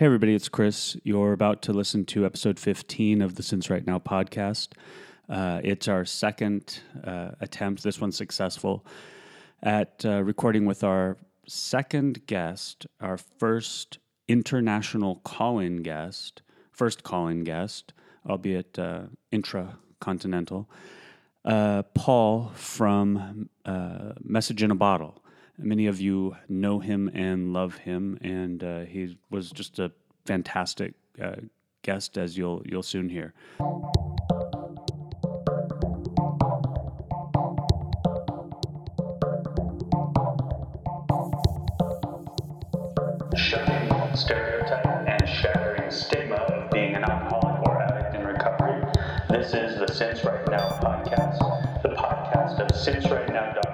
Hey, everybody, it's Chris. You're about to listen to episode 15 of the Since Right Now podcast. Uh, it's our second uh, attempt, this one's successful, at uh, recording with our second guest, our first international call in guest, first call in guest, albeit uh, intracontinental, uh, Paul from uh, Message in a Bottle. Many of you know him and love him, and uh, he was just a fantastic uh, guest, as you'll you'll soon hear. Stereotype and shattering stigma of being an alcoholic or addict in recovery. This is the Since Right Now podcast, the podcast of SinceRightNow.com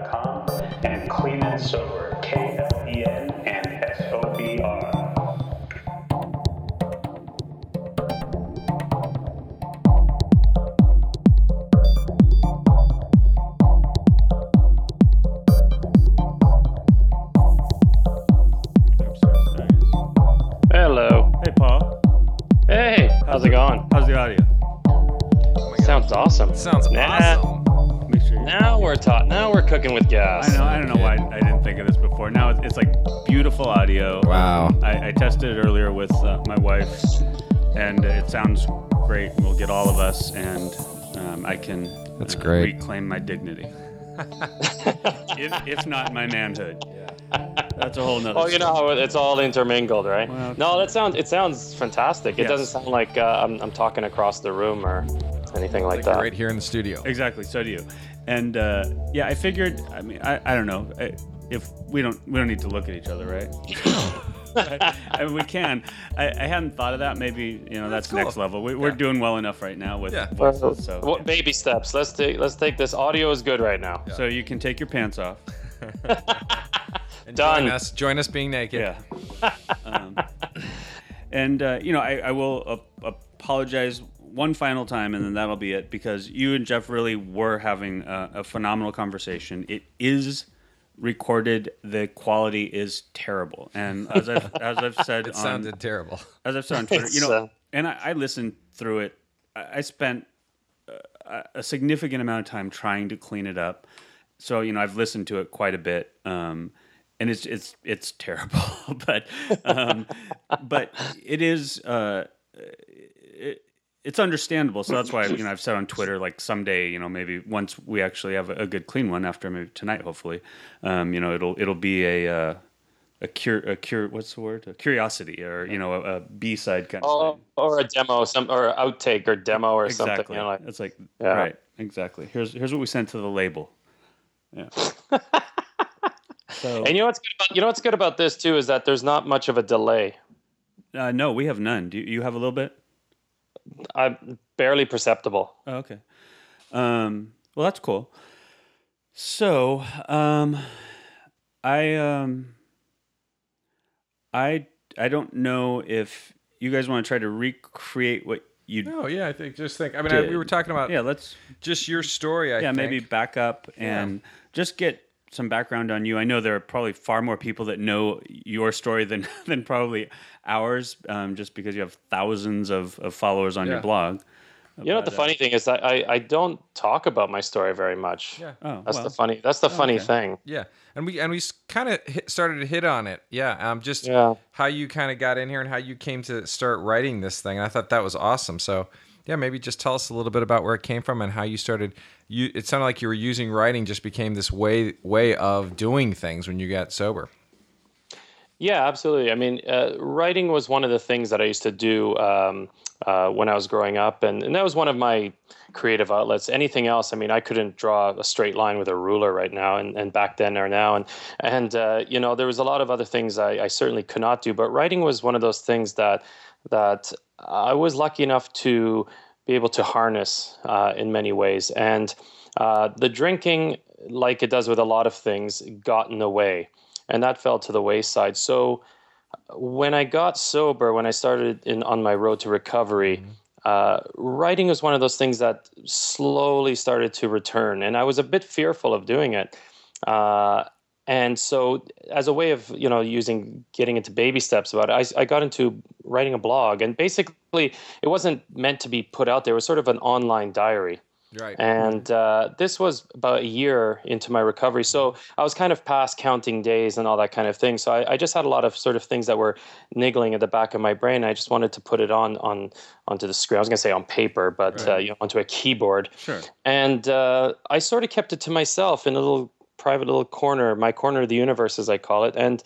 awesome. Sounds Nah. awesome. Sure. Now we're taught. Now we're cooking with gas. I know. I don't know why I didn't think of this before. Now it's, it's like beautiful audio. Wow. I, I tested it earlier with uh, my wife, and it sounds great. We'll get all of us, and um, I can. That's uh, great. Reclaim my dignity, if, if not my manhood. That's a whole nother. Well, you know how it's all intermingled, right? Well, no, that sounds. It sounds fantastic. It doesn't sound like uh, I'm, I'm talking across the room or anything like, Like that. right here in the studio. Exactly. So do you. And uh, yeah, I figured. I mean, I, I don't know I, if we don't we don't need to look at each other, right? I, I mean, we can. I, I hadn't thought of that. Maybe you know that's, That's cool. next level. We, We're Yeah. doing well enough right now with Yeah. voices. So What baby steps? Let's take. Let's take this. Audio is good right now. so you can take your pants off. And Done. Join us, join us being naked. Yeah. um, and uh, you know, I, I will uh, apologize one final time, and then that'll be it. Because you and Jeff really were having a, a phenomenal conversation. It is recorded. The quality is terrible, and as I've as I've said It on sounded terrible. as I've said on Twitter, you know, uh, and I, I listened through it. I, I spent uh, a significant amount of time trying to clean it up. So you know, I've listened to it quite a bit, um, and it's it's it's terrible. but um, but it is. Uh, it, it's understandable, so that's why you know I've said on Twitter like someday you know maybe once we actually have a, a good clean one after maybe tonight hopefully, um, you know it'll it'll be a uh, a cure a cure what's the word a curiosity or you know a, a B side kind of Oh, thing. or a demo, some or outtake or demo or something. exactly You know, like, it's like Yeah. right exactly here's here's what we sent to the label yeah so and you know what's good about you know what's good about this too is that there's not much of a delay. uh, no we have none do you, you have a little bit I'm barely perceptible. oh, okay um well that's cool so um I um I I don't know if you guys want to try to recreate what you Oh yeah, I think just think. I mean, I, we were talking about yeah let's just your story. I yeah think. maybe back up and just get some background on you i know there are probably far more people that know your story than than probably ours um, just because you have thousands of, of followers on your blog You know what the uh, funny thing is that I, I don't talk about my story very much. Yeah. oh That's well, the funny. That's the funny okay. thing. Yeah, and we and we kind of started to hit on it. Yeah, um, just Yeah. how you kind of got in here and how you came to start writing this thing. I thought that was awesome. So yeah, maybe just tell us a little bit about where it came from and how you started. You it sounded like you were using writing just became this way way of doing things when you got sober. Yeah, absolutely. I mean, uh, writing was one of the things that I used to do um, uh, when I was growing up, and, and that was one of my creative outlets. Anything else, I mean, I couldn't draw a straight line with a ruler right now, and, and back then or now, and and uh, you know, there was a lot of other things I, I certainly could not do, but writing was one of those things that that I was lucky enough to be able to harness uh, in many ways, and uh, the drinking, like it does with a lot of things, got in the way and that fell to the wayside. So when I got sober, when I started in on my road to recovery, uh, writing was one of those things that slowly started to return, and I was a bit fearful of doing it. Uh, and so, as a way of you know using getting into baby steps about it, I, I got into writing a blog, and basically it wasn't meant to be put out there. It was sort of an online diary. Right. And uh, this was about a year into my recovery. So I was kind of past counting days and all that kind of thing. So I, I, just had a lot of sort of things that were niggling at the back of my brain. I just wanted to put it on on onto the screen. I was going to say on paper, but right. uh, you know, onto a keyboard. Sure. And uh, I sort of kept it to myself in a little private little corner, my corner of the universe, as I call it. And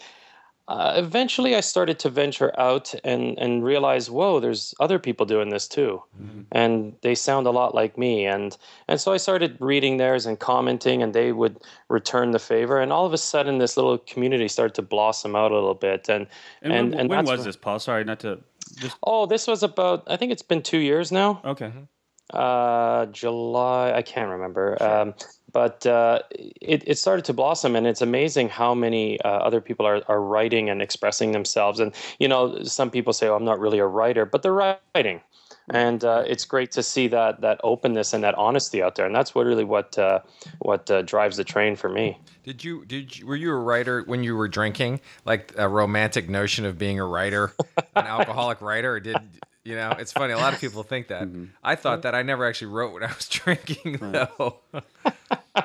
uh, eventually I started to venture out and, and realize, whoa, there's other people doing this too. Mm-hmm. And they sound a lot like me. And, and so I started reading theirs and commenting, and they would return the favor. And all of a sudden, this little community started to blossom out a little bit. And, and, and, when, and when was this, Paul? Sorry, not to. Just... Oh, this was about, I think it's been two years now. Okay. Uh, July, I can't remember. Sure. Um, but uh, it, it started to blossom and it's amazing how many uh, other people are, are writing and expressing themselves. And you know some people say oh i'm not really a writer but they're writing. And uh, it's great to see that that openness and that honesty out there. And that's what really what uh, what uh, drives the train for me. Did you did you, were you a writer when you were drinking? Like a romantic notion of being a writer? An alcoholic writer? Or did you know, it's funny. A lot of people think that. Mm-hmm. I thought that. I never actually wrote when I was drinking, though.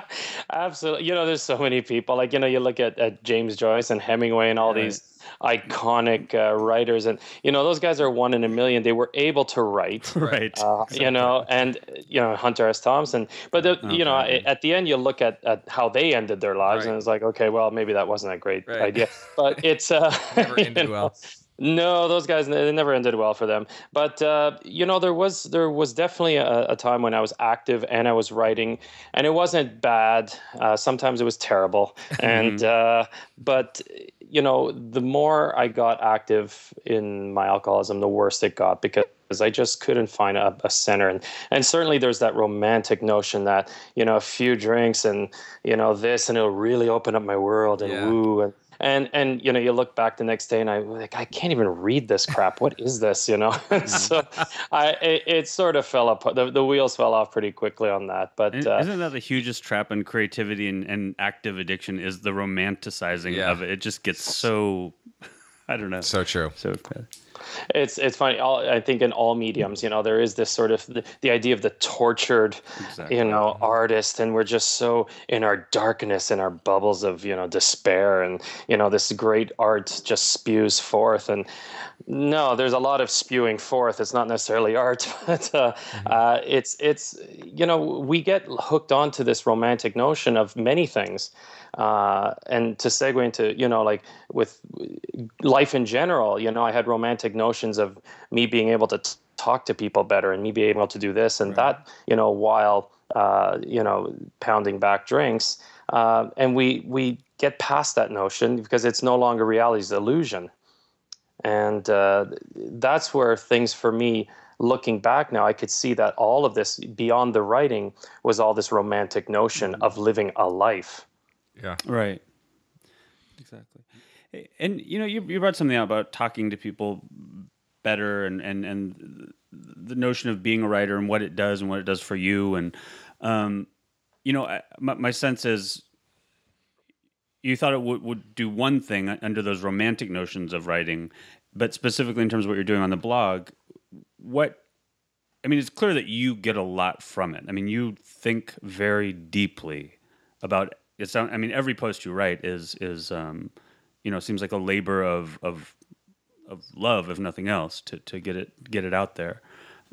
Absolutely. You know, there's so many people. Like, you know, you look at, at James Joyce and Hemingway and all right. these iconic uh, writers, and you know, those guys are one in a million. They were able to write, right? Uh, exactly. You know, and you know Hunter S. Thompson. But the, okay. you know, at the end, you look at, at how they ended their lives, right. and it's like, okay, well, maybe that wasn't a great right. idea. But it's uh, never ended well. No, those guys they never ended well for them. But uh, you know, there was there was definitely a, a, time when I was active and I was writing, and it wasn't bad. Uh, sometimes it was terrible, and uh, but you know, the more I got active in my alcoholism, the worse it got because I just couldn't find a, a, center. And, and certainly there's that romantic notion that, you know, a few drinks and, you know, this and it'll really open up my world and yeah. woo. And, and and you know you look back the next day and I like I can't even read this crap. What is this? You know, mm-hmm. so I it, it, sort of fell apart. The, the wheels fell off pretty quickly on that. But uh, isn't that the hugest trap in creativity and, and active addiction is the romanticizing yeah. of it? It just gets so I don't know. So true. So bad it's it's funny. All, I think in all mediums, you know, there is this sort of the, the idea of the tortured, exactly. you know, artist, and we're just so in our darkness, in our bubbles of you know despair, and you know this great art just spews forth. And no, there's a lot of spewing forth. It's not necessarily art, but uh, mm-hmm. uh, it's it's you know we get hooked onto this romantic notion of many things. Uh, and to segue into you know like with life in general you know i had romantic notions of me being able to t- talk to people better and me being able to do this and right. that you know while uh, you know pounding back drinks uh, and we we get past that notion because it's no longer reality it's illusion and uh, that's where things for me looking back now i could see that all of this beyond the writing was all this romantic notion mm-hmm. of living a life yeah. Right. Exactly. And you know, you you brought something out about talking to people better and and and the notion of being a writer and what it does and what it does for you and um you know, my, my sense is you thought it would, would do one thing under those romantic notions of writing, but specifically in terms of what you're doing on the blog, what I mean, it's clear that you get a lot from it. I mean, you think very deeply about it's I mean every post you write is is um, you know seems like a labor of of of love if nothing else to to get it get it out there.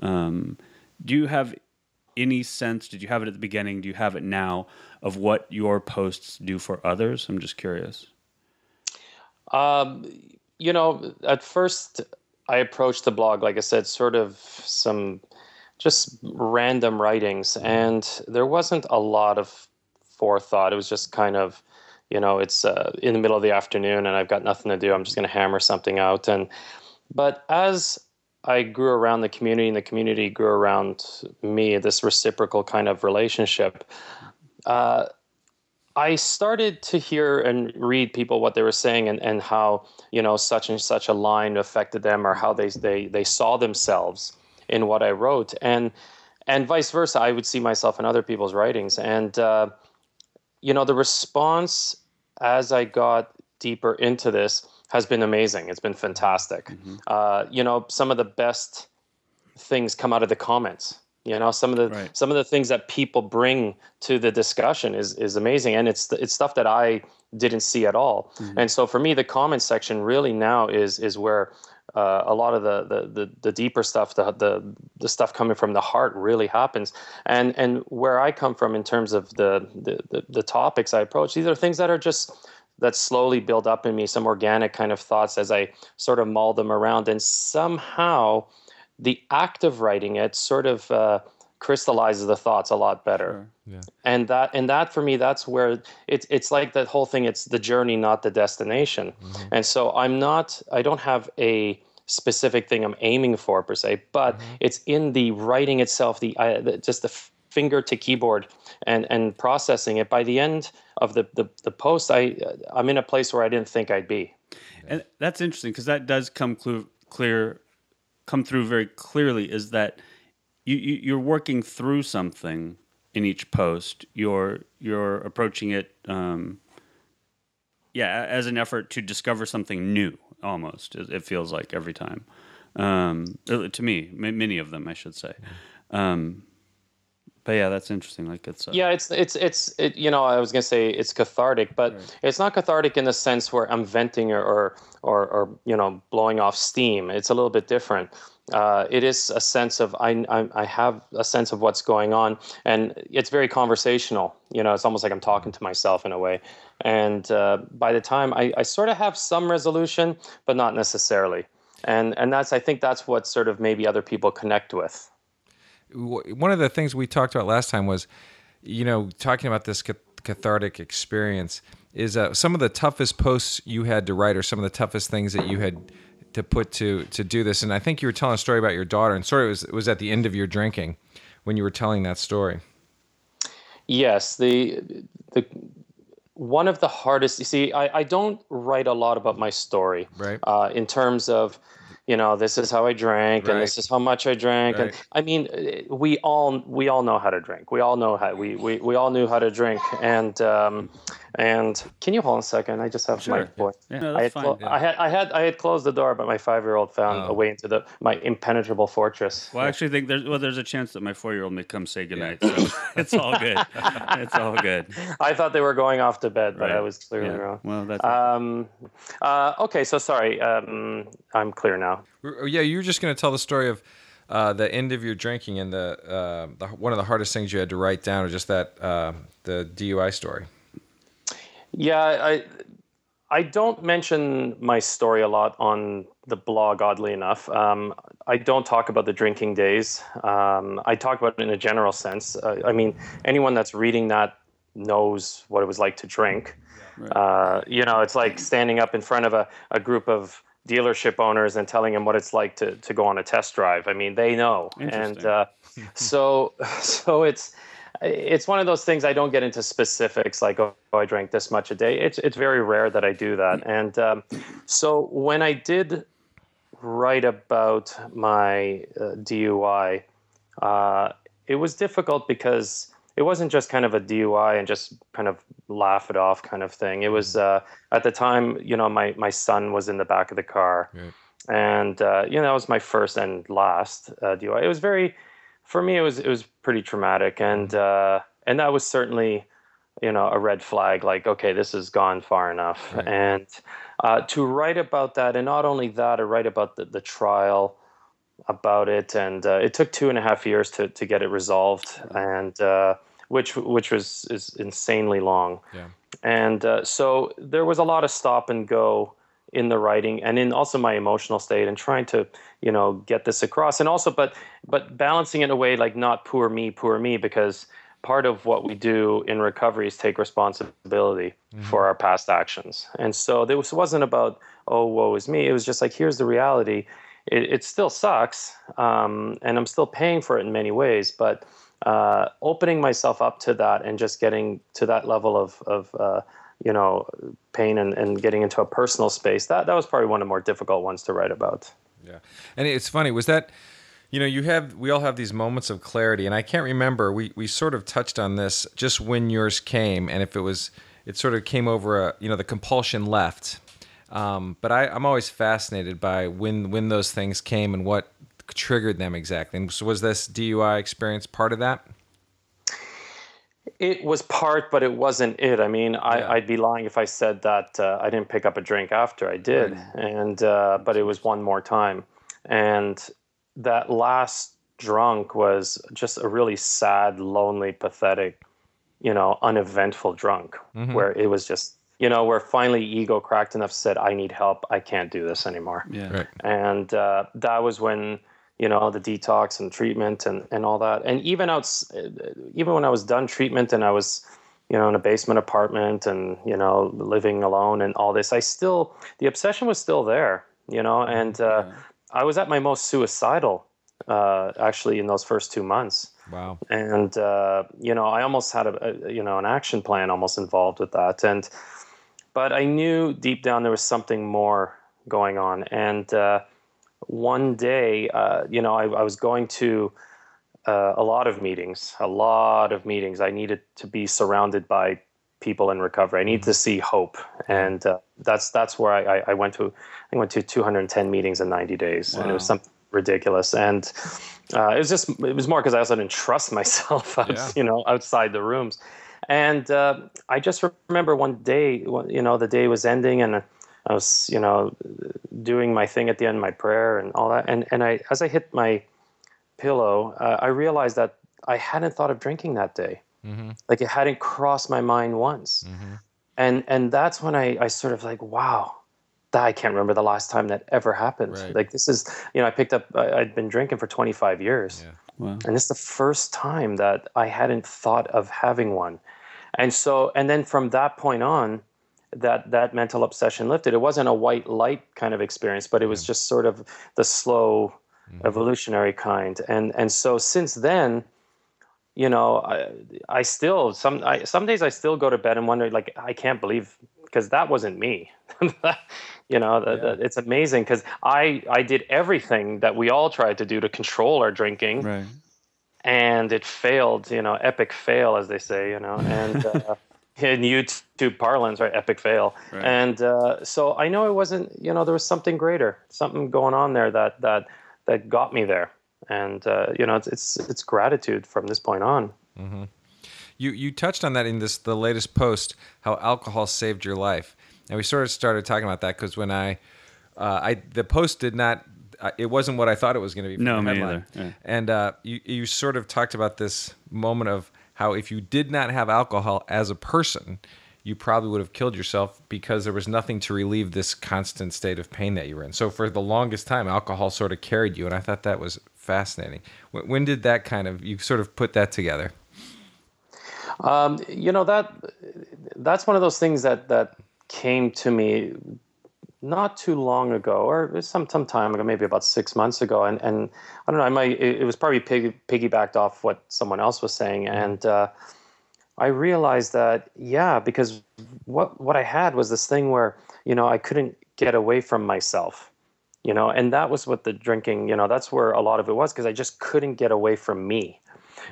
Um, do you have any sense? Did you have it at the beginning? Do you have it now of what your posts do for others? I'm just curious. Um, you know, at first I approached the blog, like I said, sort of some just random writings, and there wasn't a lot of forethought. It was just kind of, you know, it's uh, in the middle of the afternoon and I've got nothing to do. I'm just going to hammer something out. And but as I grew around the community and the community grew around me, this reciprocal kind of relationship. Uh, I started to hear and read people what they were saying and, and how you know such and such a line affected them or how they they they saw themselves in what I wrote and and vice versa. I would see myself in other people's writings and uh, you know, the response as I got deeper into this has been amazing. It's been fantastic. Mm-hmm. Uh, you know, some of the best things come out of the comments. You know, some of the Right. some of the things that people bring to the discussion is is amazing, and it's it's stuff that I didn't see at all. Mm-hmm. And so for me, the comment section really now is is where uh, a lot of the, the the the deeper stuff, the the the stuff coming from the heart, really happens. And and where I come from in terms of the the the, the topics I approach, these are things that are just that slowly build up in me, some organic kind of thoughts as I sort of mull them around, and somehow the act of writing it sort of uh, crystallizes the thoughts a lot better. And that and that for me, that's where it's it's like that whole thing. It's the journey, not the destination. Mm-hmm. And so I'm not. I don't have a specific thing I'm aiming for per se, but mm-hmm. it's in the writing itself. The, I, the just the f- finger to keyboard and and processing it. By the end of the the, the post, I I'm in a place where I didn't think I'd be. And that's interesting because that does come clear, come through very clearly. Is that you, you you're working through something in each post. You're you're approaching it, um, yeah, as an effort to discover something new. Almost, it, feels like every time. Um, uh, to me, m- many of them, I should say. Um, but yeah, that's interesting. Like it's uh, Yeah, it's it's it's it, you know I was gonna say it's cathartic, but it's not cathartic in the sense where I'm venting or or or, or you know blowing off steam. It's a little bit different. Uh, it is a sense of I, I I have a sense of what's going on, and it's very conversational. You know, it's almost like I'm talking to myself in a way. And uh, by the time I, I sort of have some resolution, but not necessarily. And and that's I think that's what sort of maybe other people connect with. one of the things we talked about last time was, you know, talking about this cathartic experience is uh, some of the toughest posts you had to write or some of the toughest things that you had to put to to do this. And I think you were telling a story about your daughter, and sort of was it was at the end of your drinking when you were telling that story. Yes, the the one of the hardest. You see, I, I don't write a lot about my story, Right. Uh, in terms of, you know, this is how I drank and this is how much I drank, and I mean, we all we all know how to drink. We all know how we we, we all knew how to drink, and um, and can you hold on a second? I just have my boy. Yeah, no, I that's had, fine. clo- I had I had I had closed the door, but my five year old found Oh. a way into the my impenetrable fortress. Well, I actually think there's well, there's a chance that my four year old may come say goodnight. So it's all good. It's all good. I thought they were going off to bed, but Right. I was clearly Yeah. wrong. Well, that's Um, uh, okay, so sorry. Um, I'm clear now. Oh, Yeah, you were just going to tell the story of uh, the end of your drinking and the, uh, the one of the hardest things you had to write down, was just that uh, the DUI story. Yeah, I I don't mention my story a lot on the blog. Oddly enough, um, I don't talk about the drinking days. Um, I talk about it in a general sense. Uh, I mean, anyone that's reading that knows what it was like to drink. Uh, you know, it's like standing up in front of a, a group of dealership owners and telling them what it's like to, to go on a test drive. I mean, they know. And uh, so, so it's, it's one of those things I don't get into specifics like, oh, I drank this much a day. It's, it's very rare that I do that. And um, so when I did write about my uh, DUI, uh, it was difficult because it wasn't just kind of a DUI and just kind of laugh it off kind of thing. It was uh, at the time, you know, my my son was in the back of the car, and uh, you know that was my first and last uh, DUI. It was very, for me, it was it was pretty traumatic, and uh, and that was certainly, you know, a red flag. Like, okay, this has gone far enough, Right. and uh, to write about that, and not only that, to write about the, the trial about it, and uh, it took two and a half years to, to get it resolved, and uh, which which was is insanely long. Yeah. And uh, so there was a lot of stop and go in the writing, and in also my emotional state, and trying to you know get this across, and also but but balancing it in a way like not poor me, poor me, because part of what we do in recovery is take responsibility for our past actions. And so this wasn't about, oh, woe is me. It was just like, here's the reality. It, it still sucks, um, and I'm still paying for it in many ways, but uh, opening myself up to that and just getting to that level of, of uh, you know, pain and, and getting into a personal space, that, that was probably one of the more difficult ones to write about. Yeah, and it's funny. Was that, you know, you have we all have these moments of clarity, and I can't remember. We we sort of touched on this just when yours came, and if it was, it sort of came over a, you know, the compulsion left. Um, but I, I'm always fascinated by when when those things came and what triggered them exactly. And so was this DUI experience part of that? It was part, but it wasn't it. I mean, I, Yeah. I'd be lying if I said that uh, I didn't pick up a drink after I did, and uh, but it was one more time, and that last drunk was just a really sad, lonely, pathetic, you know, uneventful drunk, where it was just, you know, where finally ego cracked enough, said, "I need help. I can't do this anymore." Yeah. Right. and uh, that was when you know the detox and treatment and, and all that. And even outs even when i was done treatment and i was you know in a basement apartment and you know living alone and all this i still the obsession was still there you know and uh, i was at my most suicidal uh, actually in those first two months. Wow. and uh, you know i almost had a, a you know an action plan almost involved with that. And but i knew deep down there was something more going on. And uh, one day uh, you know I, I was going to uh, a lot of meetings a lot of meetings. I needed to be surrounded by people in recovery. I needed to see hope. And uh, that's that's where I, I- I went to i went to 210 meetings in 90 days. And it was Wow. something ridiculous. And uh, it was just it was more because i also didn't trust myself. Out, Yeah. you know outside the rooms. And uh, i just remember one day you know the day was ending and i was you know doing my thing at the end of my prayer and all that. And and i as i hit my pillow uh, i realized that i hadn't thought of drinking that day. Like it hadn't crossed my mind once. And and that's when I, I sort of like wow that i can't remember the last time that ever happened. Right. like this is you know i picked up I, i'd been drinking for 25 years. Yeah. Wow. and it's the first time that i hadn't thought of having one. And so and then from that point on that that mental obsession lifted. It wasn't a white light kind of experience but it was just sort of the slow evolutionary kind. And and so since then you know i i still some I, some days i still go to bed and wonder like i can't believe because that wasn't me. You know the, the, it's amazing because i i did everything that we all tried to do to control our drinking. Right. and it failed you know epic fail as they say you know and uh, in youtube parlance right epic fail Right. and uh, so i know it wasn't you know there was something greater something going on there that that that got me there and uh, you know it's, it's it's gratitude from this point on You you touched on that in this the latest post how alcohol saved your life, and we sort of started talking about that because when I, uh, I the post did not. Uh, it wasn't what I thought it was going to be. No, the me headline. Yeah. And uh, you you sort of talked about this moment of how if you did not have alcohol as a person, you probably would have killed yourself because there was nothing to relieve this constant state of pain that you were in. So for the longest time, alcohol sort of carried you, and I thought that was fascinating. When, did that kind of you sort of put that together? Um, you know that that's one of those things that that came to me not too long ago, or some some time ago, maybe about six months ago, and and I don't know, I might it, was probably piggy, piggybacked off what someone else was saying, and uh, I realized that yeah, because what what I had was this thing where you know I couldn't get away from myself you know and that was what the drinking you know that's where a lot of it was because i just couldn't get away from me.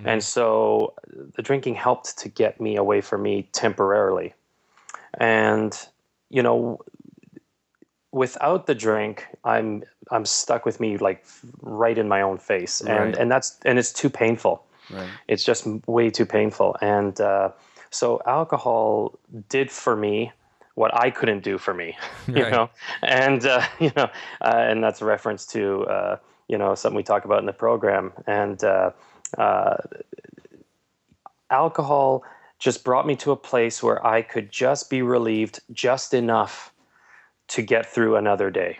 And so the drinking helped to get me away from me temporarily. And you know without the drink i'm i'm stuck with me like right in my own face and Right. and that's and it's too painful Right. it's just way too painful and uh, so alcohol did for me what i couldn't do for me you Right. know and uh, you know uh, and that's a reference to uh, you know something we talk about in the program and uh, uh, alcohol just brought me to a place where i could just be relieved just enough to get through another day.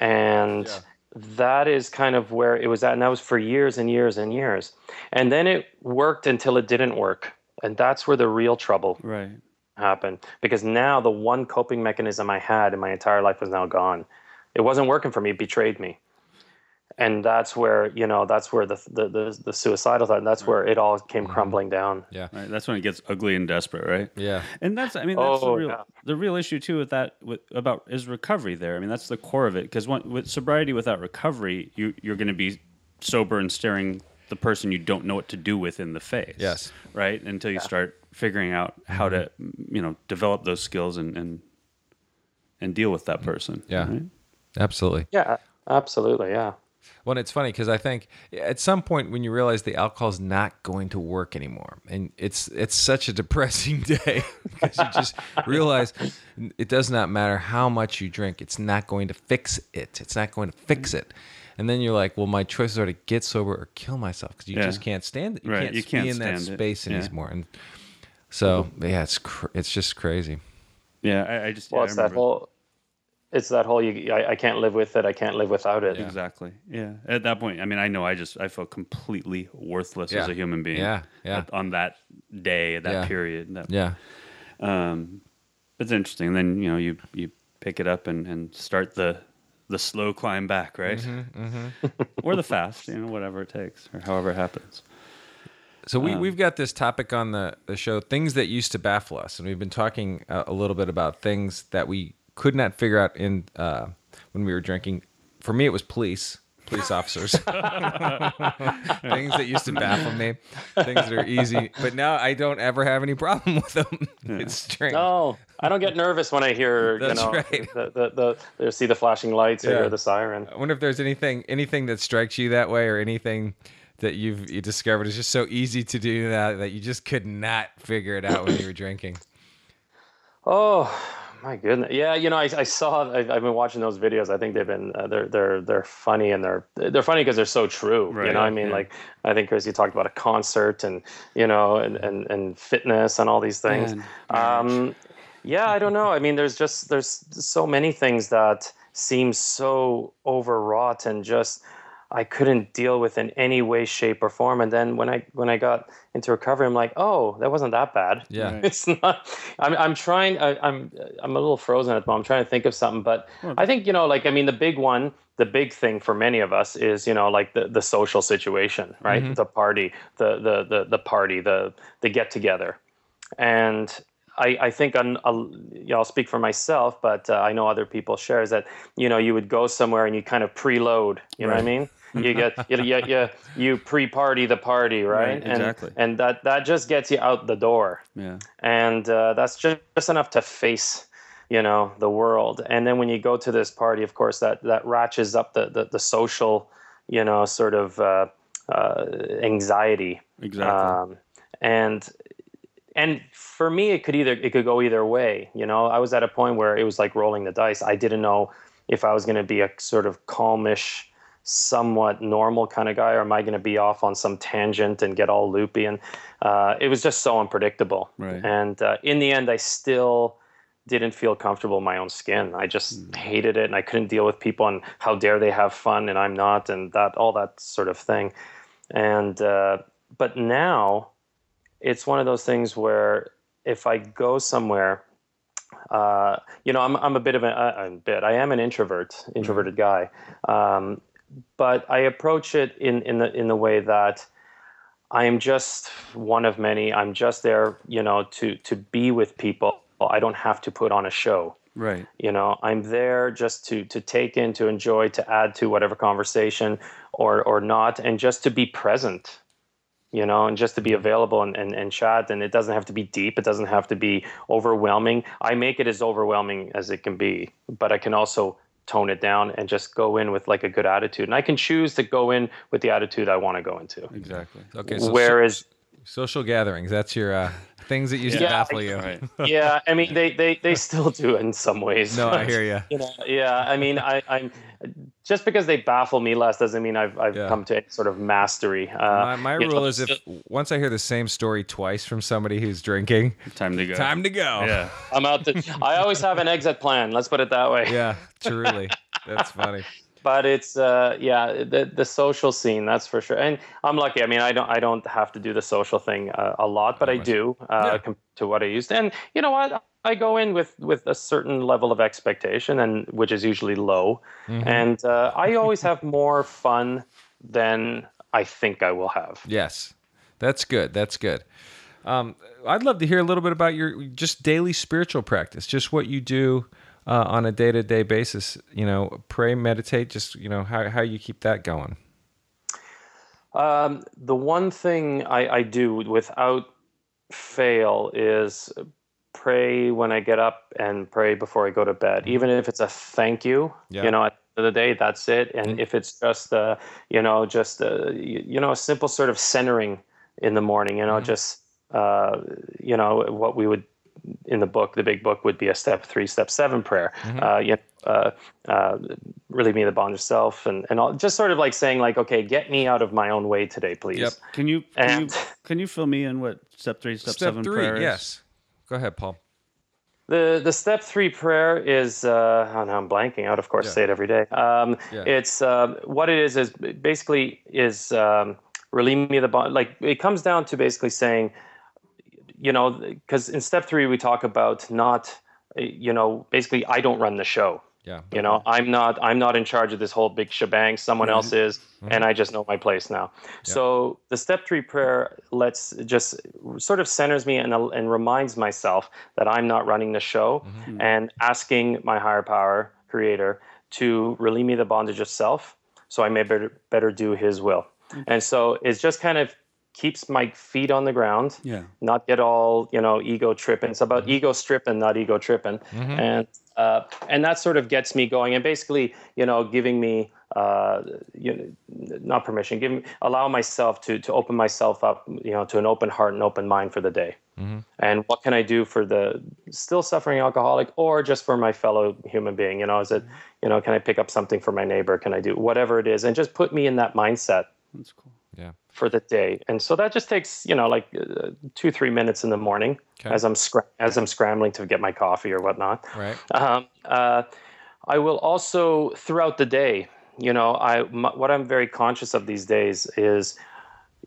And that is kind of where it was at and that was for years and years and years. And then it worked until it didn't work and that's where the real trouble Right. happened. Because now the one coping mechanism i had in my entire life was now gone. It wasn't working for me it betrayed me and that's where you know that's where the the the, the suicidal thought that's where it all came mm-hmm. crumbling down Yeah. Right. That's when it gets ugly and desperate, right? Yeah. And that's, I mean, that's the Oh, real, yeah. the real issue too with that, with, about is recovery there. I mean, that's the core of it. Because with sobriety without recovery, you, you're going to be sober and staring the person you don't know what to do with in the face. Yes. Right. Until you start figuring out how to, mm-hmm. you know, develop those skills and, and and deal with that mm-hmm. person. Yeah. right? Absolutely. Yeah, absolutely. Yeah. Well, and it's funny because I think at some point when you realize the alcohol is not going to work anymore, and it's it's such a depressing day because you just realize it does not matter how much you drink, it's not going to fix it. It's not going to fix mm-hmm. it. And then you're like, well, my choices are to get sober or kill myself because you Yeah. just can't stand it. You Right, can't, you can't be in that stand it. space Yeah. anymore. And so, mm-hmm. yeah, it's cr- it's just crazy. Yeah, I, I just Well, yeah, it's I that whole. It's that whole. You, I, I can't live with it. I can't live without it. Exactly. Yeah. At that point, I mean, I know I just I felt completely worthless Yeah. as a human being. Yeah, yeah. at- on that day, that Yeah. period. That, Yeah. Um, it's interesting. and Then you know you you pick it up and and start the the slow climb back, right? Mm-hmm, or the fast, you know, whatever it takes, or however it happens. So Um, we, we've got this topic on the, the show, things that used to baffle us. And we've been talking uh, a little bit about things that we could not figure out in uh, when we were drinking. For me, it was police, police officers. things that used to baffle me, things that are easy. But now I don't ever have any problem with them. It's strange. No, I don't get nervous when I hear That's you know right. the, the, the, the see the flashing lights or Yeah. hear the siren. I wonder if there's anything anything that strikes you that way or anything that you've you discovered is just so easy to do that that you just could not figure it out when you were drinking. Oh my goodness! Yeah, you know, I, I saw. I've, I've been watching those videos. I think they've been uh, they're they're they're funny and they're they're funny because they're so true. Right, you know, I mean, yeah. like I think Chris, you talked about a concert and you know, and and, and fitness and all these things. Um, yeah, I don't know. I mean, there's just there's so many things that seem so overwrought and just I couldn't deal with in any way, shape, or form. And then when I when I got into recovery, I'm like, oh, that wasn't that bad. Yeah. Right. It's not. I'm. I'm trying. I, I'm. I'm a little frozen at the moment. I'm trying to think of something, but I think you know, like I mean, the big one, the big thing for many of us is you know, like the the social situation, right? The party, the the the the party, the the get together, and. I, I think on, I'll, you know, I'll speak for myself, but uh, I know other people share is that you know you would go somewhere and you kind of preload. You know what I mean? You get you you, you, you pre-party the party, right? Right, and, exactly. And that that just gets you out the door Yeah. and uh, that's just, just enough to face you know the world and then when you go to this party of course that that ratchets up the the, the social you know sort of uh, uh, anxiety Exactly. um, and and for me it could either it could go either way you know i was at a point where it was like rolling the dice i didn't know if i was going to be a sort of calmish somewhat normal kind of guy or am i going to be off on some tangent and get all loopy? And uh, it was just so unpredictable. Right. and uh, in the end i still didn't feel comfortable in my own skin. I just hated it and i couldn't deal with people and how dare they have fun and i'm not and that all that sort of thing. And uh, but now it's one of those things where if I go somewhere, uh, you know, I'm I'm a bit of a, a bit. I am an introvert, introverted guy, um, but I approach it in in the in the way that I am just one of many. I'm just there, you know, to to be with people. I don't have to put on a show right. you know i'm there just to to take in to enjoy to add to whatever conversation or or not and just to be present you know and just to be available and, and, and chat and it doesn't have to be deep it doesn't have to be overwhelming i make it as overwhelming as it can be but i can also tone it down and just go in with like a good attitude and i can choose to go in with the attitude i want to go into Exactly. Okay, so whereas social gatherings, that's your uh, things that used to baffle you. Right. yeah i mean they, they they still do in some ways No, I hear you. you know, yeah. I mean, I, I'm just because they baffle me less doesn't mean I've I've Yeah. come to any sort of mastery. Uh, My, my rule know, is if once I hear the same story twice from somebody who's drinking, Time to go. time to go. Yeah. I'm out to. I always have an exit plan. Let's put it that way. Yeah, truly. That's funny. But it's uh, yeah, the the social scene that's for sure. And I'm lucky. I mean, I don't I don't have to do the social thing uh, a lot, but I do uh, Yeah. com- to what I used. And you know what? I go in with with a certain level of expectation, and which is usually low. And uh, I always have more fun than I think I will have. Yes, that's good. That's good. Um, I'd love to hear a little bit about your just daily spiritual practice, just what you do uh, on a day to day basis. You know, pray, meditate, just you know how how you keep that going. Um, the one thing I, I do without fail is pray when I get up and pray before I go to bed, even if it's a thank you. Yeah. You know, at the end of the day, that's it. And if it's just, uh, you know, just uh, you, know, a simple sort of centering in the morning. You know, just uh, you know what we would in the book, the big book would be a step three, step seven prayer. Uh, you know, uh, uh, relieve me of the bond of self, and and all, just sort of like saying like, okay, get me out of my own way today, please. Yep. Can you can you can you fill me in what step three, step, Step seven three, prayer is? yes. Go ahead, Paul. The the step three prayer is uh, oh, now I'm blanking out. Of course, Yeah. say it every day. Um, Yeah. It's um what it is is basically is um, relieve me of the bond. Like it comes down to basically saying, you know, because in step three we talk about not, uh, you know, basically I don't run the show. Yeah. You know, I'm not I'm not in charge of this whole big shebang. Someone else mm-hmm. is, mm-hmm. and I just know my place now. So the step three prayer lets just sort of centers me and and reminds myself that I'm not running the show, mm-hmm. and asking my higher power, Creator, to relieve me of the bondage of self, so I may better better do His will. And so it's just kind of keeps my feet on the ground Yeah. not get all you know ego tripping. It's about ego stripping, not ego tripping, and uh, and that sort of gets me going. And basically, you know, giving me uh, you know, not permission, giving allow myself to to open myself up, you know, to an open heart and open mind for the day. And what can I do for the still suffering alcoholic, or just for my fellow human being? You know, is it you know, can I pick up something for my neighbor? Can I do whatever it is, and just put me in that mindset That's cool. Yeah. For the day. And so that just takes, you know, like uh, two, three minutes in the morning Okay. as I'm scra- as I'm scrambling to get my coffee or whatnot. Right. Um, uh, I will also throughout the day, you know, I m- what I'm very conscious of these days is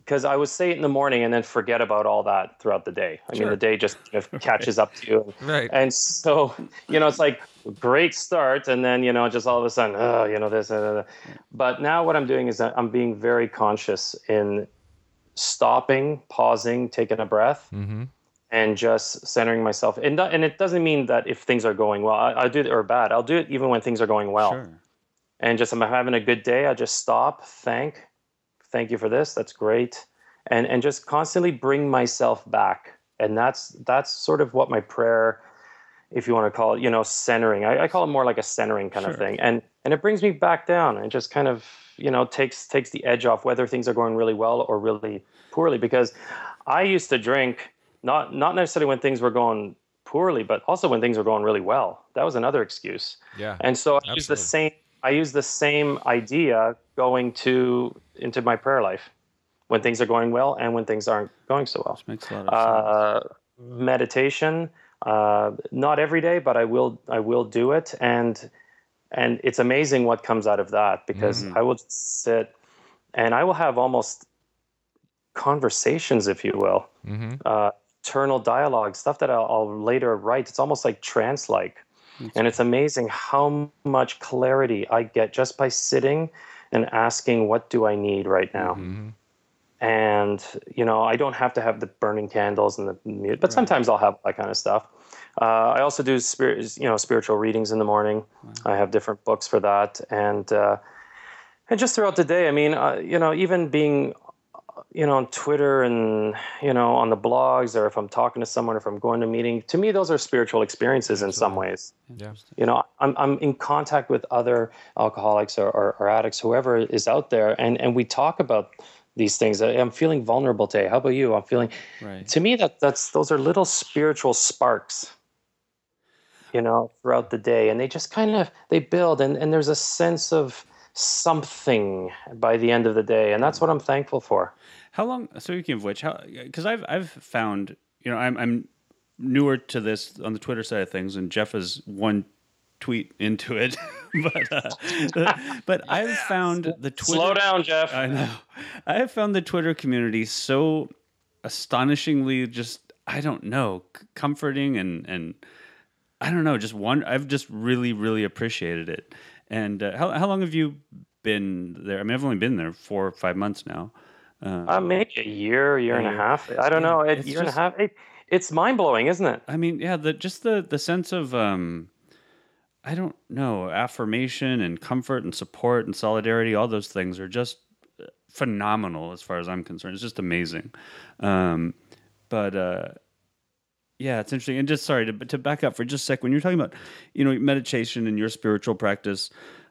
because I would say it in the morning and then forget about all that throughout the day. I Sure. mean, the day just kind of catches up to you. Right. And so, you know, it's like great start, and then you know, just all of a sudden, oh, you know, this. Uh, but now, what I'm doing is that I'm being very conscious in stopping, pausing, taking a breath, Mm-hmm. and just centering myself. And and it doesn't mean that if things are going well, I, I'll do it or bad. I'll do it even when things are going well. Sure. And just I'm having a good day. I just stop, thank, thank you for this. That's great, and and just constantly bring myself back. And that's that's sort of what my prayer, if you want to call it, you know, centering. I, I call it more like a centering kind of thing. And and it brings me back down and just kind of you know takes takes the edge off whether things are going really well or really poorly. Because I used to drink not not necessarily when things were going poorly, but also when things were going really well. That was another excuse. Yeah. And so I use the same I use the same idea going to into my prayer life when things are going well and when things aren't going so well. Makes a lot of sense. Uh, meditation, uh, not every day, but I will I will do it, and and it's amazing what comes out of that because I will sit and I will have almost conversations, if you will, Mm-hmm. uh, internal dialogue, stuff that I'll, I'll later write. It's almost like trance like. And it's amazing how much clarity I get just by sitting and asking, What do I need right now? Mm-hmm. And, you know, I don't have to have the burning candles and the mute, but sometimes I'll have that kind of stuff. Uh, I also do spirit, you know, spiritual readings in the morning. I have different books for that, and uh, and just throughout the day. I mean, uh, you know, even being you know, on Twitter and, you know, on the blogs, or if I'm talking to someone, or if I'm going to a meeting, to me, those are spiritual experiences in some ways. Yeah. You know, I'm, I'm in contact with other alcoholics or, or, or addicts, whoever is out there, and, and we talk about these things. I'm feeling vulnerable today. How about you? I'm feeling, Right. to me, that that's those are little spiritual sparks, you know, throughout the day. And they just kind of, they build, and, and there's a sense of something by the end of the day. And that's what I'm thankful for. How long? Speaking of which, how? Because I've I've found you know I'm I'm newer to this on the Twitter side of things, and Jeff is one tweet into it, but uh, but I've found the Twitter. Slow down, Jeff. I know. I have found the Twitter community so astonishingly just I don't know comforting and and I don't know just one I've just really really appreciated it. And uh, how how long have you been there? I mean, I've only been there four or five months now. Uh, Uh, maybe a year, year and a half. I don't Yeah, know. A it's year and a half. It, it's mind blowing, isn't it? I mean, yeah, the just the the sense of um I don't know, affirmation and comfort and support and solidarity, all those things are just uh, phenomenal as far as I'm concerned. It's just amazing. Um but uh Yeah, it's interesting. And just sorry to to back up for just a sec. When you're talking about, you know, meditation and your spiritual practice,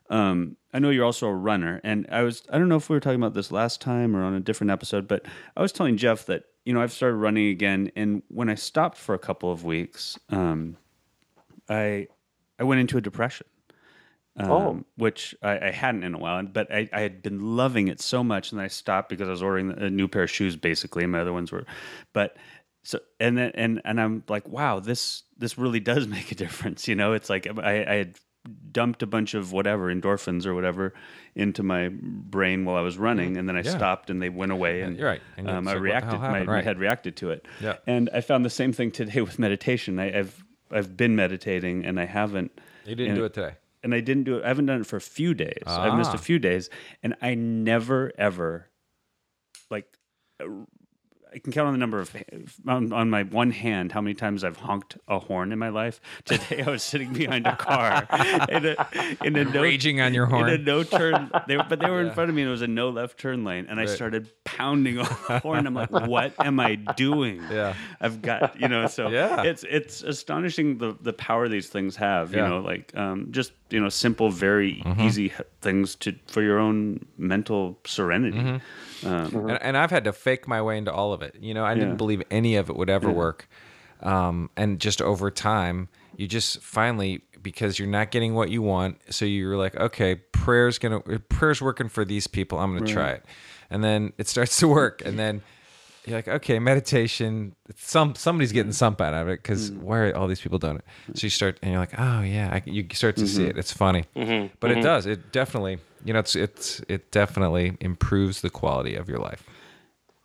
um, I know you're also a runner, and I was I don't know if we were talking about this last time or on a different episode, but I was telling Jeff that you know I've started running again, and when I stopped for a couple of weeks, um, I I went into a depression. Um, Oh. which I, I hadn't in a while, but I, I had been loving it so much, and then I stopped because I was ordering a new pair of shoes, basically, and my other ones were, but so and then and and I'm like, wow, this this really does make a difference. You know, it's like I, I had dumped a bunch of whatever endorphins or whatever into my brain while I was running, and then I Yeah. stopped and they went away, and you're right. And um, I like, reacted, my, happened? my Right. head reacted to it. Yeah. and I found the same thing today with meditation. I, I've I've been meditating and I haven't. You didn't and- do it today. and I didn't do it. I haven't done it for a few days. I've missed Ah. a few days, and I never ever like. I can count on the number of on, on my one hand how many times I've honked a horn in my life. Today I was sitting behind a car in a, in a no, raging on your horn in a no turn. They, but they were in front of me, and it was a no left turn lane, and I started pounding on the horn. I'm like, "What am I doing?" Yeah. I've got you know. So Yeah. it's it's astonishing the the power these things have. You Yeah. know, like um, just you know simple, very Mm-hmm. easy things to for your own mental serenity. Mm-hmm. Um, and, and I've had to fake my way into all of it. You know, I didn't believe any of it would ever work. Um, and just over time, you just finally because you're not getting what you want, so you're like, okay, prayer's gonna prayer's working for these people. I'm gonna try it, and then it starts to work, and then you're like, okay, meditation. Some somebody's getting mm-hmm. something out of it because mm-hmm. why are all these people doing it? So you start, and you're like, oh yeah, I, you start to see mm-hmm. it. It's funny, but it does. It definitely, you know, it's it's it definitely improves the quality of your life.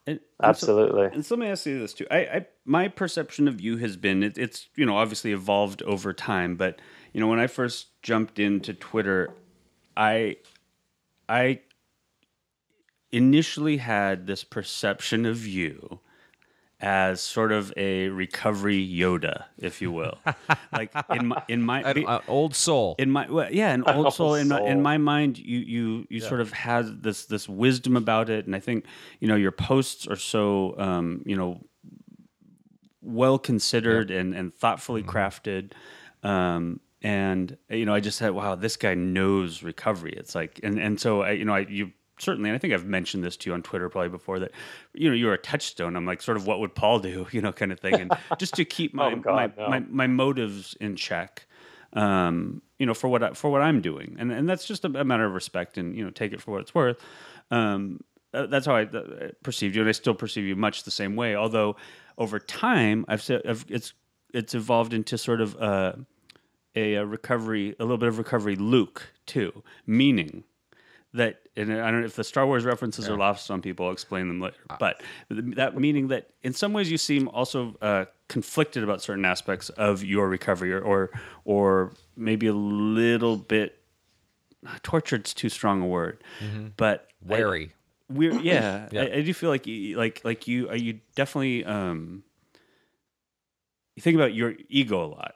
and- and so- Absolutely. And so let me ask you this too. I, I my perception of you has been it, it's you know obviously evolved over time, but you know when I first jumped into Twitter, I I initially had this perception of you as sort of a recovery Yoda, if you will. like in my in my An uh, old soul. in my well, yeah, an old soul. In my, in my mind, you you you sort of had this this wisdom about it, and I think you know your posts are so um, you know well considered and and thoughtfully crafted. Um, and you know, I just said, "Wow, this guy knows recovery." It's like, and and so I, you know, I you certainly, and I think I've mentioned this to you on Twitter probably before that, you know, you're a touchstone. I'm like, sort of, what would Paul do, you know, kind of thing, and just to keep my Oh, God, my, no. my my motives in check um, you know, for what I, for what I'm doing, and and that's just a, matter of respect, and you know, take it for what it's worth. Um, uh, that's how I uh, perceived you, and I still perceive you much the same way. Although over time, I've said I've, it's it's evolved into sort of uh, a, a recovery, a little bit of recovery Luke too, meaning that and I don't know if the Star Wars references are lost on people. I'll explain them later. But that meaning that in some ways you seem also uh, conflicted about certain aspects of your recovery, or or, or maybe a little bit tortured's too strong a word, but Wary. we're yeah, Yeah. I, I do feel like you, like like you are you definitely um you think about your ego a lot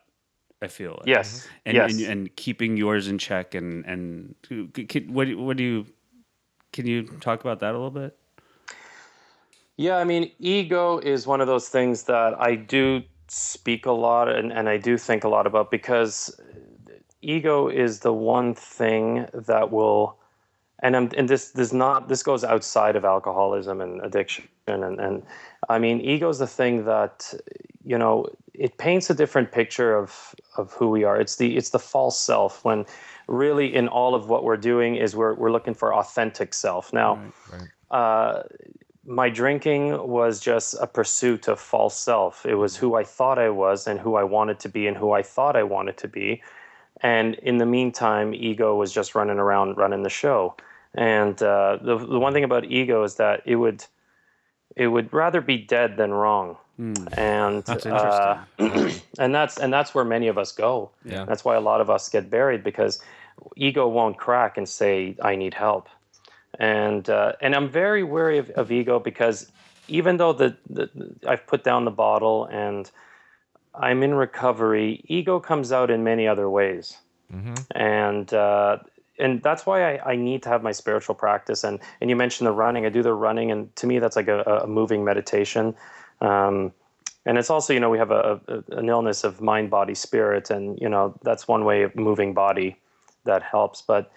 i feel like Yes. and yes. and, and keeping yours in check and and can, what what do you can you talk about that a little bit Yeah, I mean, ego is one of those things that I do speak a lot and, and I do think a lot about because ego is the one thing that will and I'm, and this this not this goes outside of alcoholism and addiction and and I mean ego is the thing that you know it paints a different picture of of who we are it's the it's the false self when really in all of what we're doing is we're we're looking for authentic self now uh, my drinking was just a pursuit of false self. It was who I thought I was and who I wanted to be and who I thought I wanted to be. And in the meantime, ego was just running around running the show. And uh, the the one thing about ego is that it would it would rather be dead than wrong. And That's uh, and that's and that's where many of us go. Yeah. That's why a lot of us get buried because ego won't crack and say I need help and uh, and I'm very wary of, of ego because even though the, the I've put down the bottle and I'm in recovery, ego comes out in many other ways, and uh, and that's why I, I need to have my spiritual practice. And and you mentioned the running, I do the running, and to me that's like a, a moving meditation. Um, and it's also you know we have a, a, an illness of mind body spirit and you know that's one way of moving body that helps but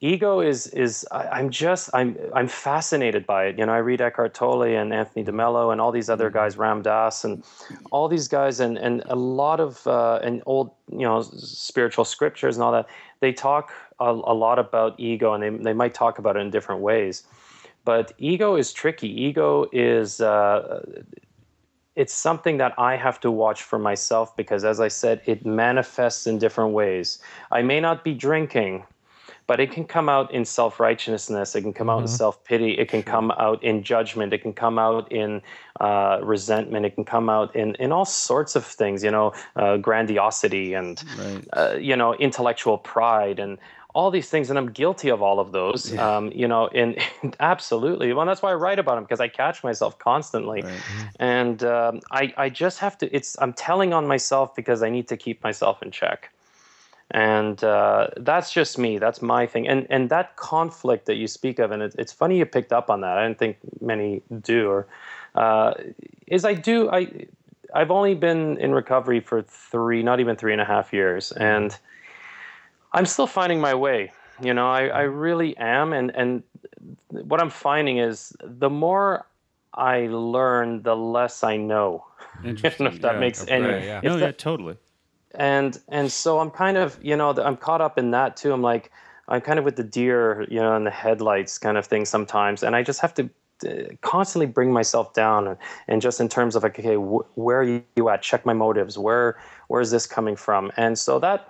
ego is is I, am just I'm I'm fascinated by it. You know, I read Eckhart Tolle and Anthony DeMello and all these other Mm-hmm. guys, Ram Dass and all these guys, and and a lot of uh, and old you know spiritual scriptures and all that. They talk a, a lot about ego, and they they might talk about it in different ways. But ego is tricky. Ego is. Uh, it's something that I have to watch for myself because, as I said, it manifests in different ways. I may not be drinking, but it can come out in self righteousness. It can come out in self pity. It can come out in judgment. It can come out in uh, resentment. It can come out in, in all sorts of things, you know, uh, grandiosity and, Right. uh, you know, intellectual pride and all these things. And I'm guilty of all of those, um, you know, and, absolutely. Well, that's why I write about them because I catch myself constantly. Right. And um, I, I just have to, it's, I'm telling on myself because I need to keep myself in check and uh, that's just me that's my thing and and that conflict that you speak of and it, it's funny you picked up on that i don't think many do or uh, is i do i i've only been in recovery for three not even three and a half years and i'm still finding my way you know i, I really am and and what i'm finding is the more i learn the less i know Interesting. if that yeah. makes any Right, yeah. No, that- yeah, totally. and and so I'm kind of you know I'm caught up in that too. I'm like I'm kind of with the deer you know in the headlights kind of thing sometimes, and I just have to uh, constantly bring myself down and, and just in terms of like okay wh- where are you at check my motives where where is this coming from and so that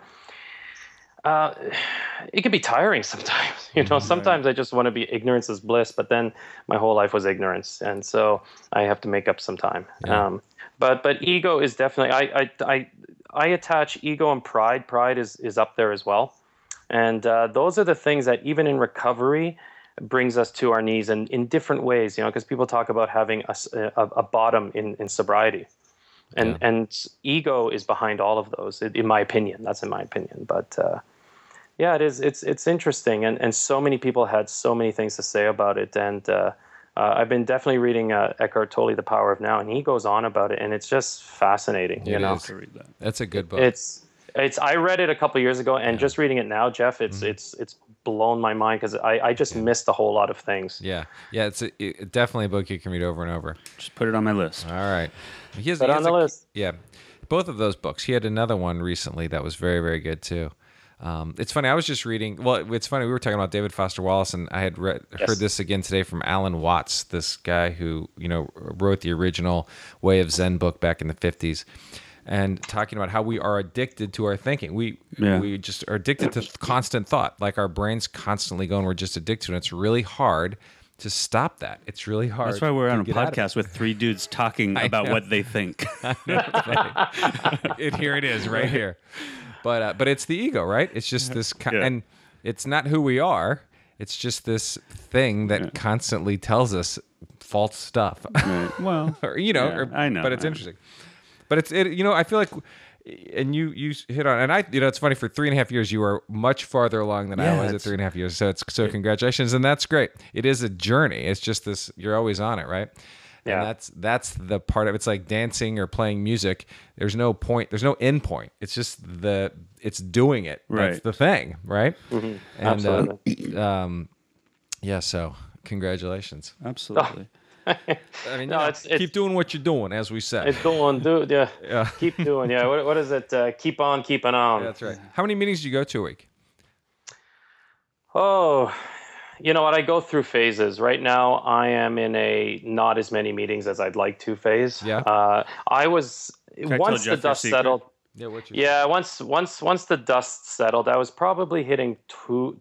uh, it can be tiring sometimes you know sometimes i just want to be ignorance is bliss but then my whole life was ignorance and so i have to make up some time um, but but ego is definitely I, I i i attach ego and pride pride is is up there as well and uh, those are the things that even in recovery brings us to our knees and in different ways you know because people talk about having a bottom in, in sobriety and and ego is behind all of those in in my opinion that's in my opinion but uh, yeah it is it's it's interesting and and so many people had so many things to say about it and uh, uh, I've been definitely reading uh, Eckhart Tolle, The Power of Now, and he goes on about it, and it's just fascinating. you It know. To read that. That's a good book. it's it's I read it a couple years ago, and just reading it now, Jeff, it's it's it's blown my mind because I I just missed a whole lot of things. yeah, yeah. It's a, it, definitely a book you can read over and over. Just put it on my list. All right. He has, Put he on has the a- list. Yeah, both of those books. He had another one recently that was very, very good too. Um, it's funny. I was just reading. Well, it's funny. We were talking about David Foster Wallace, and I had read, Yes. heard this again today from Alan Watts, this guy who you know wrote the original Way of Zen book back in the fifties, and talking about how we are addicted to our thinking. We Yeah. we just are addicted to constant thought. Like our brains constantly going. We're just addicted, and it's really hard to stop that. It's really hard. That's why we're on a get out of it. podcast with three dudes talking about what they think. it, here it is right here but uh, but it's the ego right? It's just this Yeah. and it's not who we are. It's just this thing that constantly tells us false stuff. Right. Well, or you know Yeah, or- I know, but it's I know. interesting. But it's it you know i feel like and you you hit on and i you know it's funny for three and a half years you are much farther along than i was at three and a half years. So it's so congratulations and that's great. It is a journey. It's just this you're always on it right Yeah. and that's that's the part of it's like dancing or playing music there's no point there's no end point it's just the it's doing it that's Right. the thing right and Absolutely. uh, um yeah so congratulations absolutely. I mean, No, it's- it's- keep doing what you're doing, as we say. It's going, do yeah, Yeah. keep doing, yeah. What, what is it? Uh, keep on keeping on. That's right. How many meetings do you go to a week? Oh, you know what? I go through phases. Right now, I am in a not as many meetings as I'd like to phase. Yeah. Uh, I was I once tell the dust settled. Yeah, what's your Yeah, once once once the dust settled, I was probably hitting two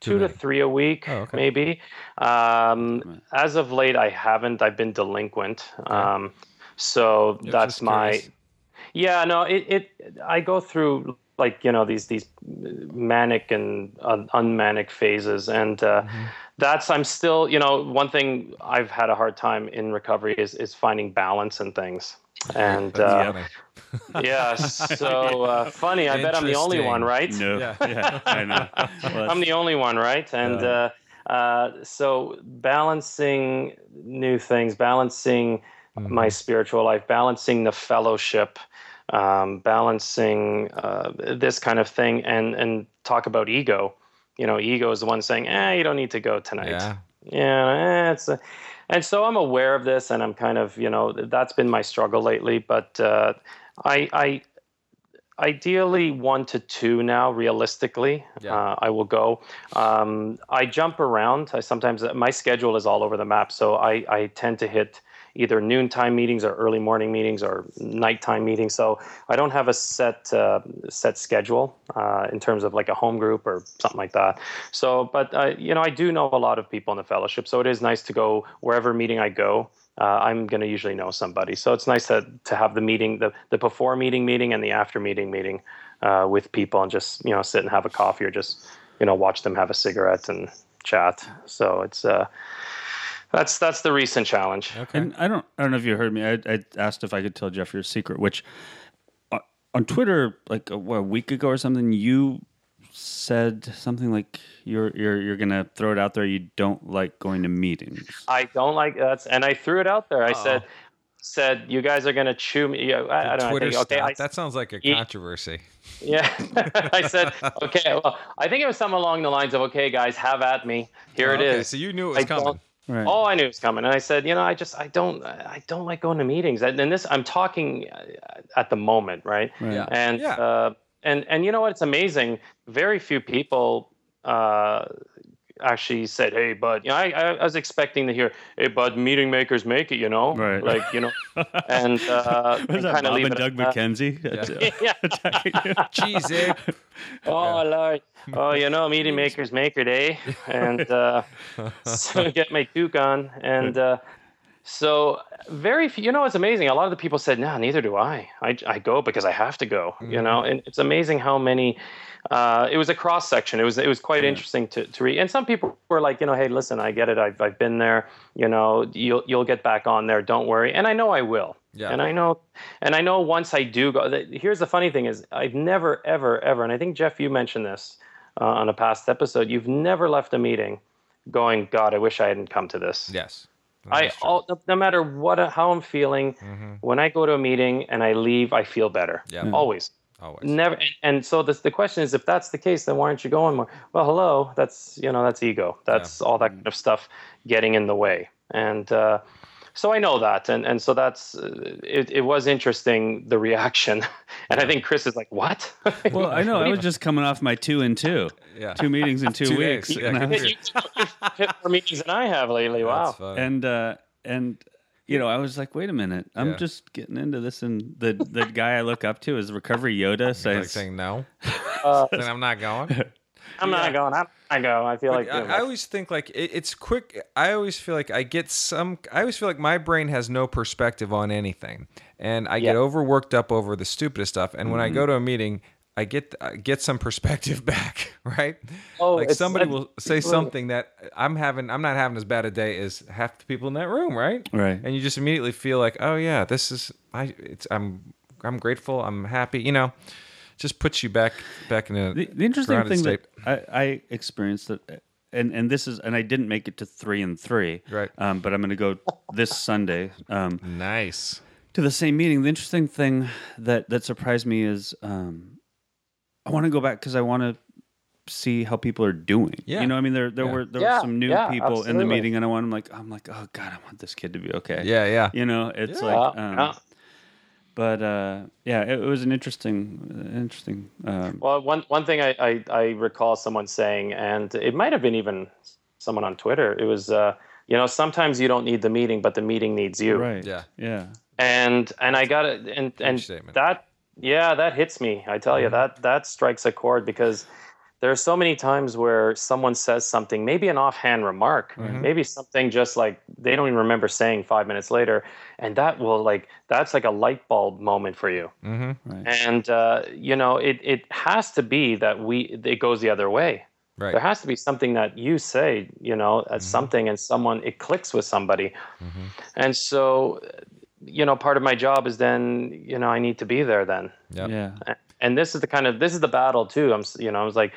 two to three a week, Oh, okay. maybe. Um, as of late, I haven't. I've been delinquent. Um, so Yeah, that's my. curious. Yeah, no, it, it. I go through like you know these these manic and un- unmanic phases, and uh, Mm-hmm. that's I'm still you know one thing I've had a hard time in recovery is is finding balance in things. And uh, yeah, so uh, funny. I bet I'm the only one, right? No. Yeah. Yeah. I know. Well, I'm the only one, right? And Yeah. uh, uh, so balancing new things, balancing my spiritual life, balancing the fellowship, um, balancing uh, this kind of thing, and and talk about ego. You know, ego is the one saying, "Eh, you don't need to go tonight." Yeah. Yeah, eh, it's. A, and so I'm aware of this, and I'm kind of, you know, that's been my struggle lately. But uh, I, I, ideally one to two now, realistically, Yeah. uh, I will go. Um, I jump around. I sometimes my schedule is all over the map, so I, I tend to hit either noontime meetings or early morning meetings or nighttime meetings. So I don't have a set uh, set schedule uh, in terms of like a home group or something like that. So, but uh, you know, I do know a lot of people in the fellowship, so it is nice to go wherever meeting I go. Uh, I'm going to usually know somebody, so it's nice to to have the meeting, the the before meeting meeting and the after meeting meeting uh, with people, and just you know sit and have a coffee or just you know watch them have a cigarette and chat. So it's uh, that's that's the recent challenge. Okay. And I don't, I don't know if you heard me. I, I asked if I could tell Jeff your secret, which uh, on Twitter, like a, what, a week ago or something, you said something like you're you're you're gonna throw it out there. You don't like going to meetings. I don't like that's, and I threw it out there. I said said you guys are going to chew me. yeah, I, I don't know. I think, okay. I, that sounds like a Ye- controversy. Yeah, I said, okay. Well, I think it was something along the lines of, okay, guys, have at me. Here it is. okay, so you knew it was I don't- coming. Right. Oh, I knew it was coming, and I said, you know, I just, I don't, I don't like going to meetings. And and this, I'm talking uh, at the moment, right? Right. Yeah. And Yeah. uh, and and you know what? It's amazing. Very few people uh, actually said, "Hey, bud." You know, I, I was expecting to hear, "Hey, bud, meeting makers make it." You know, Right. Like you know, and uh, Was that kind Bob leave and it Doug at. McKenzie? Yeah. Attacking you? Jeez, eh? Oh Lord. Oh, you know, meeting makers make it, eh? And uh, so get my toque on. And uh, so very few, you know, it's amazing. A lot of the people said, no, neither do I. I, I go because I have to go, you know, and it's amazing how many, uh, it was a cross section. It was, it was quite interesting to, to read. And some people were like, you know, hey, listen, I get it. I've, I've been there, you know, you'll, you'll get back on there. Don't worry. And I know I will. Yeah. And I know, and I know once I do go. That, here's the funny thing: is I've never, ever, ever, and I think Jeff, you mentioned this uh, on a past episode. You've never left a meeting going, "God, I wish I hadn't come to this." Yes. I, all, no, no matter what, how I'm feeling, when I go to a meeting and I leave, I feel better. Yeah. Always. Always. Never. And, and so the the question is, if that's the case, then why aren't you going more? Well, hello. That's you know, that's ego. That's all that kind of stuff getting in the way. And uh, so I know that, and and so that's uh, it. It was interesting the reaction, and I think Chris is like, "What?" Well, I know. I was just coming off my two and two. Yeah. Two meetings in two, Two weeks. yeah, and I was- you you've hit more meetings than I have lately. Wow. That's and uh, and you know, I was like, wait a minute, I'm Yeah. just getting into this, and the the guy I look up to is Recovery Yoda like says, saying no, Uh, then I'm not going. I'm not going. I'm not going. I feel like I, I always think like it, it's quick. I always feel like I get some. I always feel like my brain has no perspective on anything, and I get Yeah. overworked up over the stupidest stuff. And when I go to a meeting, I get I get some perspective back, right? Oh, like somebody will say something that I'm having. I'm not having as bad a day as half the people in that room, right? Right. And you just immediately feel like, oh yeah, this is I. It's I'm I'm grateful. I'm happy. You know, just puts you back back in a The, the interesting thing state. that I, I experienced that, and and this is, and I didn't make it to three and three, Right. Um, but I'm going to go this Sunday um, nice. to the same meeting. The interesting thing that that surprised me is um, I want to go back because I want to see how people are doing. Yeah. you know, I mean, there there Yeah. were there Yeah, were some new yeah, people in the meeting, and I want I'm like I'm like oh god, I want this kid to be okay. Yeah, yeah. you know, it's Yeah. like. Um, yeah. But uh, yeah, it, it was an interesting, interesting. Um, Well, one one thing I, I, I recall someone saying, and it might have been even someone on Twitter. It was, uh, you know, sometimes you don't need the meeting, but the meeting needs you. right. Yeah. Yeah. And and I got it, and and statement. that yeah, that hits me. I tell you that that strikes a chord because there are so many times where someone says something, maybe an offhand remark, maybe something just like they don't even remember saying five minutes later, and that will like that's like a light bulb moment for you Mm-hmm. Right. and uh, you know it, it has to be that we it goes the other way Right. there has to be something that you say you know as something and someone it clicks with somebody and so you know part of my job is then you know i need to be there then. Yep. Yeah. and this is the kind of this is the battle too. I'm you know i was like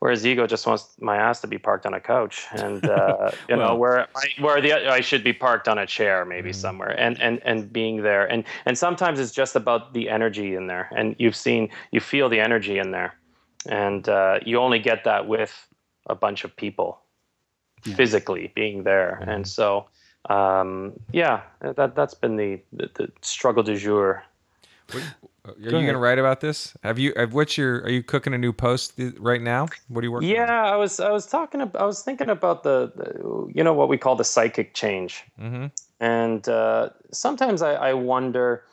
whereas ego just wants my ass to be parked on a couch, and uh, you Well- know where I, where the I should be parked on a chair maybe somewhere, and and and being there, and and sometimes it's just about the energy in there, and you've seen you feel the energy in there, and uh, you only get that with a bunch of people physically being there, and so. Um, yeah, that that's been the, the, the struggle du jour. Are you going to write about this? Have you? Have, what's your? Are you cooking a new post th- right now? What are you working? Yeah, I was I was talking about, I was thinking about the, the you know what we call the psychic change, Mhm. and uh, sometimes I, I wonder,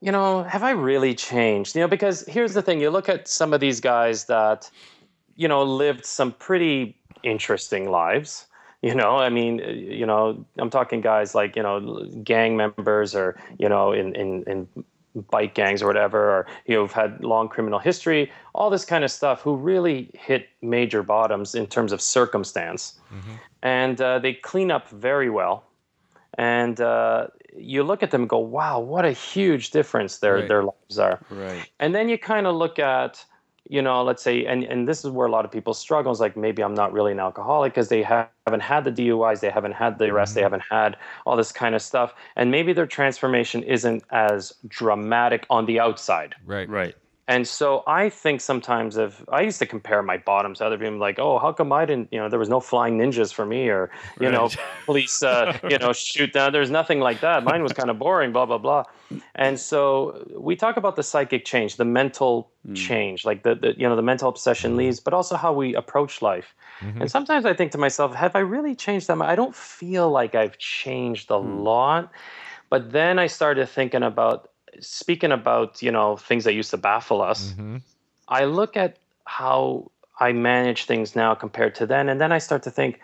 you know, have I really changed? You know, because here's the thing: you look at some of these guys that, you know, lived some pretty interesting lives. You know, I mean, uh, you know, I'm talking guys like you know, gang members or you know, in in in bike gangs or whatever, or you know, have had long criminal history, all this kind of stuff, who really hit major bottoms in terms of circumstance, and uh, they clean up very well, and uh, you look at them and go, wow, what a huge difference their Right. their lives are. Right. And then you kind of look at, you know, let's say, and, and this is where a lot of people struggle. Is like maybe I'm not really an alcoholic because they ha- haven't had the DUIs, they haven't had the arrests, they mm-hmm. haven't had all this kind of stuff, and maybe their transformation isn't as dramatic on the outside. Right. Right. And so I think sometimes if I used to compare my bottoms to other people, like, oh, how come I didn't, you know, there was no flying ninjas for me, or you know, police, uh, you know, shoot down. There's nothing like that. Mine was kind of boring, blah blah blah. And so we talk about the psychic change, the mental hmm. change, like the, the you know the mental obsession hmm. leaves, but also how we approach life. Mm-hmm. And sometimes I think to myself, have I really changed that much? I don't feel like I've changed a hmm. lot. But then I started thinking about speaking about you know things that used to baffle us. hmm I look at how I manage things now compared to then, and then I start to think,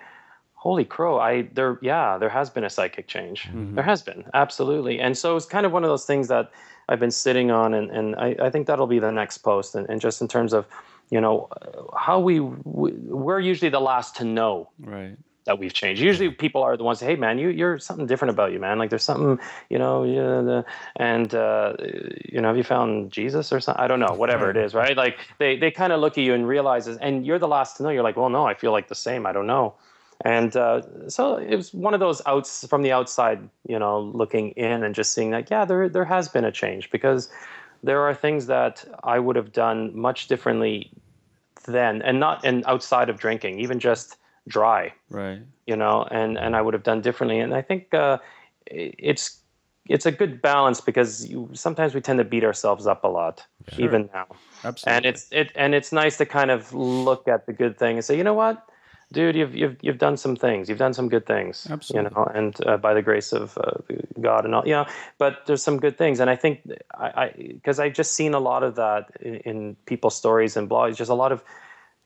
holy crow, I there yeah, there has been a psychic change. There has been, absolutely. And so it's kind of one of those things that I've been sitting on and, and I, I think that'll be the next post and, and just in terms of, you know, how we, we we're usually the last to know Right. That we've changed. Usually, people are the ones. Hey, man, you you're something different about you, man. Like there's something, you know, yeah, the, and uh, you know, have you found Jesus or something? I don't know, whatever it is, right? Like they they kind of look at you and realizes, and you're the last to know. You're like, well, no, I feel like the same. I don't know. And uh, so it was one of those outs from the outside, you know, looking in and just seeing that, yeah, there there has been a change because there are things that I would have done much differently then, and not and outside of drinking, even just dry Right. you know, and and I would have done differently. And I think uh, it's it's a good balance because you, sometimes we tend to beat ourselves up a lot, even now. Absolutely. And it's it and it's nice to kind of look at the good thing and say, you know what, dude, you've you've you've done some things, you've done some good things, Absolutely. you know, and uh, by the grace of uh, God and all, you know. But there's some good things, and I think I because I've just seen a lot of that in, in people's stories and blogs, just a lot of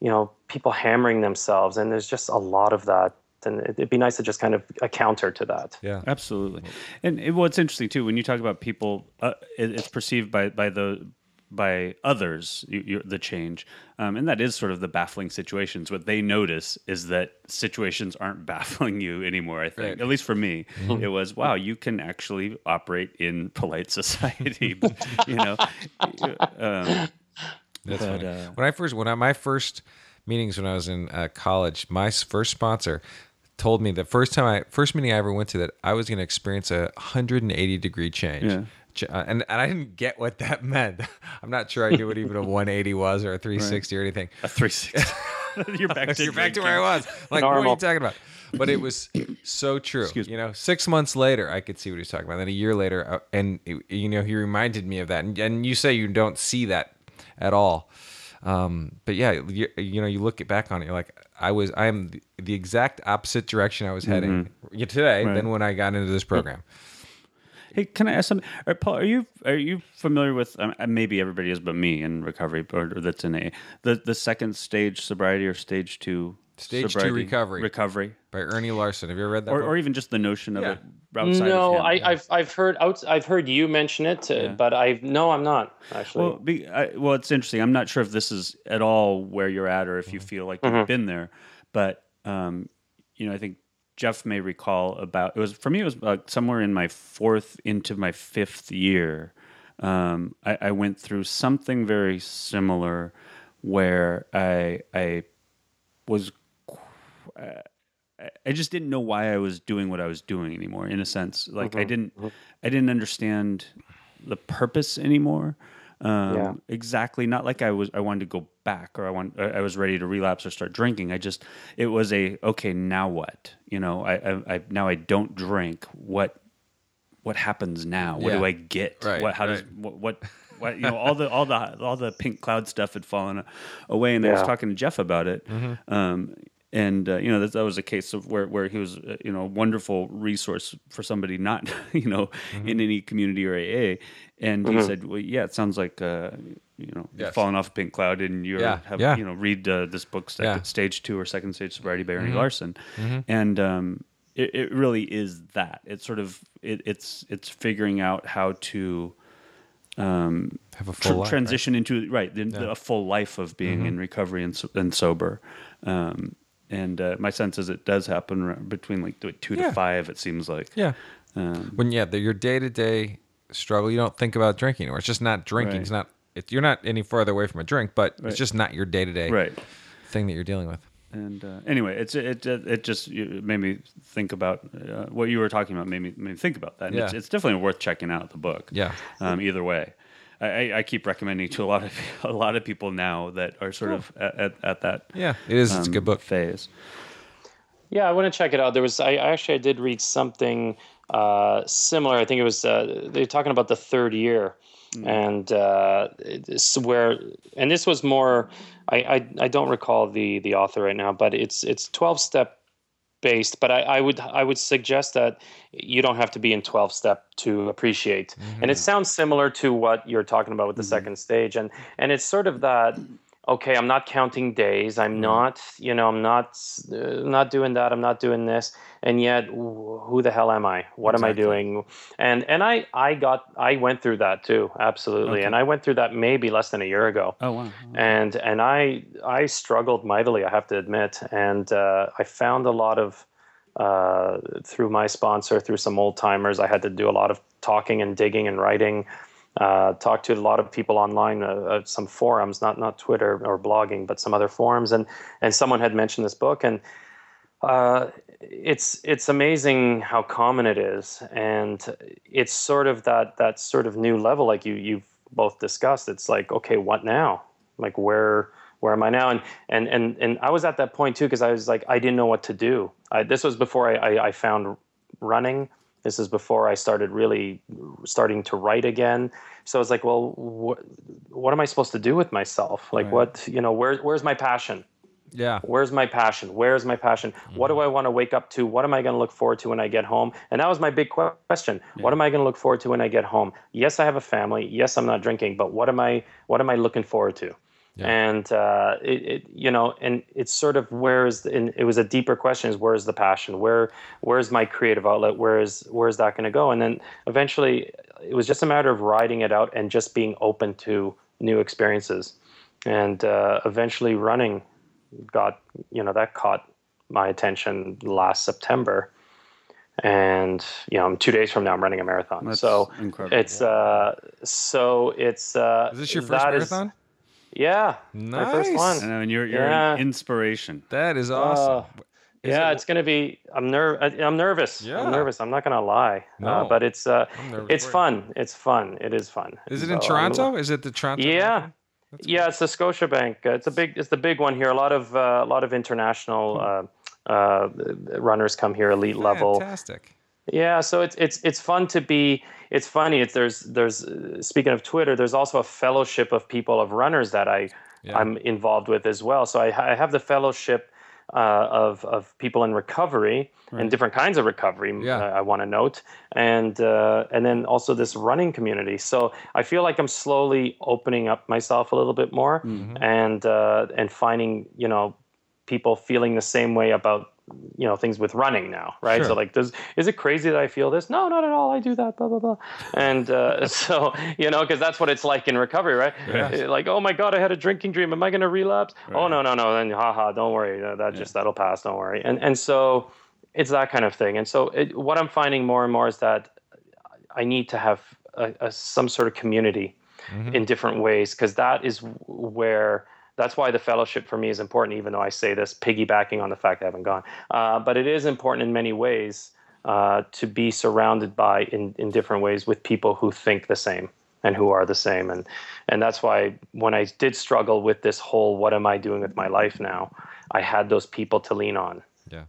you know people hammering themselves, and there's just a lot of that. And it- it'd be nice to just kind of a counter to that. Yeah. Absolutely. And it, what's interesting too, when you talk about people, uh, it, it's perceived by by the by others you, you, the change, um, and that is sort of the baffling situations. What they notice is that situations aren't baffling you anymore. I think, Right. at least for me, it was wow. You can actually operate in polite society. you know, um, That's But, funny. uh, when I first, when I, my first meetings when I was in uh, college, my first sponsor told me the first time I, first meeting I ever went to that I was going to experience a 180 degree change. Yeah. Uh, And, and I didn't get what that meant. I'm not sure I knew what even a 180 was or a 360 or anything. a three sixty. You're back to You're back to where I was. Like, what are you talking about? But it was so true. Excuse me. You know, six months later, I could see what he was talking about. Then a year later, uh, and you know, he reminded me of that. And, and you say you don't see that at all. Um, but yeah, you, you know, you look it back on it, you're like, I was, I am the, exact opposite direction I was heading yeah, today Right. than when I got into this program. Hey, can I ask something? Are, Paul, are you are you familiar with? Um, maybe everybody is, but me in recovery or, or that's in a the the second stage sobriety or stage two Stage two recovery. recovery, By Earnie Larsen. Have you ever read that? or, book? or even just the notion of Yeah. it outside no, of him. I, I've I've heard out, I've heard you mention it, uh, Yeah. but I've no, I'm not actually. Well, be, I, well, it's interesting. I'm not sure if this is at all where you're at, or if Mm-hmm. you feel like you've been there. But um, you know, I think Jeff may recall about it was for me. It was uh, somewhere in my fourth into my fifth year. Um, I, I went through something very similar, where I I was I just didn't know why I was doing what I was doing anymore. In a sense, like I didn't, I didn't understand the purpose anymore. Um, Yeah. Exactly, not like I was. I wanted to go back, or I want. I I was ready to relapse or start drinking. I just, it was a okay. Now what? You know, I, I, I now I don't drink. What, what happens now? What do I get? Right, What? How does right. what? what what, you know, all the all the all the pink cloud stuff had fallen away, and I was talking to Jeff about it. Um, and uh, you know that, that was a case of where, where he was uh, you know a wonderful resource for somebody not you know in any community or AA, and he said, well, yeah, it sounds like uh, you know you've Yes. fallen off a pink cloud and you Yeah, have yeah. you know read uh, this book second, Yeah. Mm-hmm. stage two or second stage sobriety by Earnie Larsen, and um, it, it really is that it's sort of it, it's it's figuring out how to Have a tr- full life, right? transition into right the, the- a full life of being Mm-hmm. in recovery and, so- and sober. Um, and uh, my sense is it does happen between like th- two Yeah. to five. It seems like Yeah. Um, when yeah, the, your day to day struggle, you don't think about drinking, or it's just not drinking. Right. It's not. It, you're not any further away from a drink, but Right. it's just not your day to day right. thing that you're dealing with. And uh, anyway, it's it it, it just you- made me think about uh, what you were talking about. Made me, made me think about that. And it's, Yeah. it's definitely worth checking out the book. Yeah. Um, either way, I, I, I keep recommending to a lot of a lot of people now that are sort of at, at, at that Yeah, it is. it's a um, good book. phase. Yeah, I want to check it out. There was I I actually I did read something uh, similar. I think it was uh, they're talking about the third year, and uh, it's where and this was more. I, I I don't recall the the author right now, but it's it's twelve step based. But I, I would I would suggest that you don't have to be in twelve step to appreciate. And it mm-hmm. sounds similar to what you're talking about with the mm-hmm. second stage, and and it's sort of that okay i'm not counting days. I'm not you know i'm not uh, not doing that i'm not doing this. And yet wh- who the hell am i? What am i doing? And and i i got i went through that too absolutely. Okay. and i went through that maybe less than a year ago. Oh wow. and and I I struggled mightily, I have to admit, and uh, I found a lot of uh, through my sponsor, through some old timers. I had to do a lot of talking and digging and writing. Uh, talked to a lot of people online, uh, uh, some forums, not not Twitter or blogging, but some other forums, and and someone had mentioned this book, and uh, it's it's amazing how common it is, and it's sort of that that sort of new level, like you you've both discussed. It's like, okay, what now? Like where where am I now? And and and and I was at that point too because I was like I didn't know what to do. I, this was before I, I, I found running. This is before I started really starting to write again. So I was like, well, wh- what am I supposed to do with myself? Like, Right. what you know, where where's my passion? Yeah. Where's my passion? Where's my passion? What do mm-hmm. I want to wake up to? What am I going to look forward to when I get home? And that was my big que- question. What am I going to look forward to when I get home? Yes, I have a family. Yes, I'm not drinking, but what am I what am I looking forward to? And uh, it, it, you know, and it's sort of where is the, and it was a deeper question: is where is the passion? Where where's my creative outlet? Where is where is that going to go? And then eventually, it was just a matter of writing it out and just being open to new experiences. And uh, eventually, running got you know that caught my attention last September, and you know, I'm two days from now I'm running a marathon. That's so incredible. it's uh, so it's uh, Is this your first that is- marathon? yeah, my first one. I know, and you're you're Yeah. an inspiration. That is awesome. Is yeah, it- it's gonna be. I'm ner- I- I'm nervous. Yeah. I'm nervous. I'm not gonna lie. No. Uh, but it's uh, it's fun. It's fun. It is fun. Is it So in Toronto? Is it the Toronto? Yeah. Marathon? yeah, it's the Scotiabank. Uh, it's a big. It's the big one here. A lot of uh, a lot of international uh, uh, runners come here, elite level. Fantastic. Yeah, so it's it's it's fun to be. It's funny. It's there's there's uh, speaking of Twitter, there's also a fellowship of people of runners that I Yeah. I'm involved with as well. So I, I have the fellowship uh, of of people in recovery and different kinds of recovery. Yeah. uh, I want to note, and uh, and then also this running community. So I feel like I'm slowly opening up myself a little bit more, and uh, and finding you know people feeling the same way about you know things with running now right? Sure. so like does is it crazy that i feel this? No not at all. I do that blah blah blah. And uh, so you know because that's what it's like in recovery right? Yes. like oh my god i had a drinking dream. Am i going to relapse? Oh no no no. Then haha don't worry. That, that just that'll pass. Don't worry. And and so it's that kind of thing. And so it, what i'm finding more and more is that i need to have a, a, some sort of community in different ways because that is where that's why the fellowship for me is important, even though I say this piggybacking on the fact I haven't gone. Uh, but it is important in many ways uh, to be surrounded by, in, in different ways, with people who think the same and who are the same. And, and that's why when I did struggle with this whole, what am I doing with my life now? I had those people to lean on. Yeah.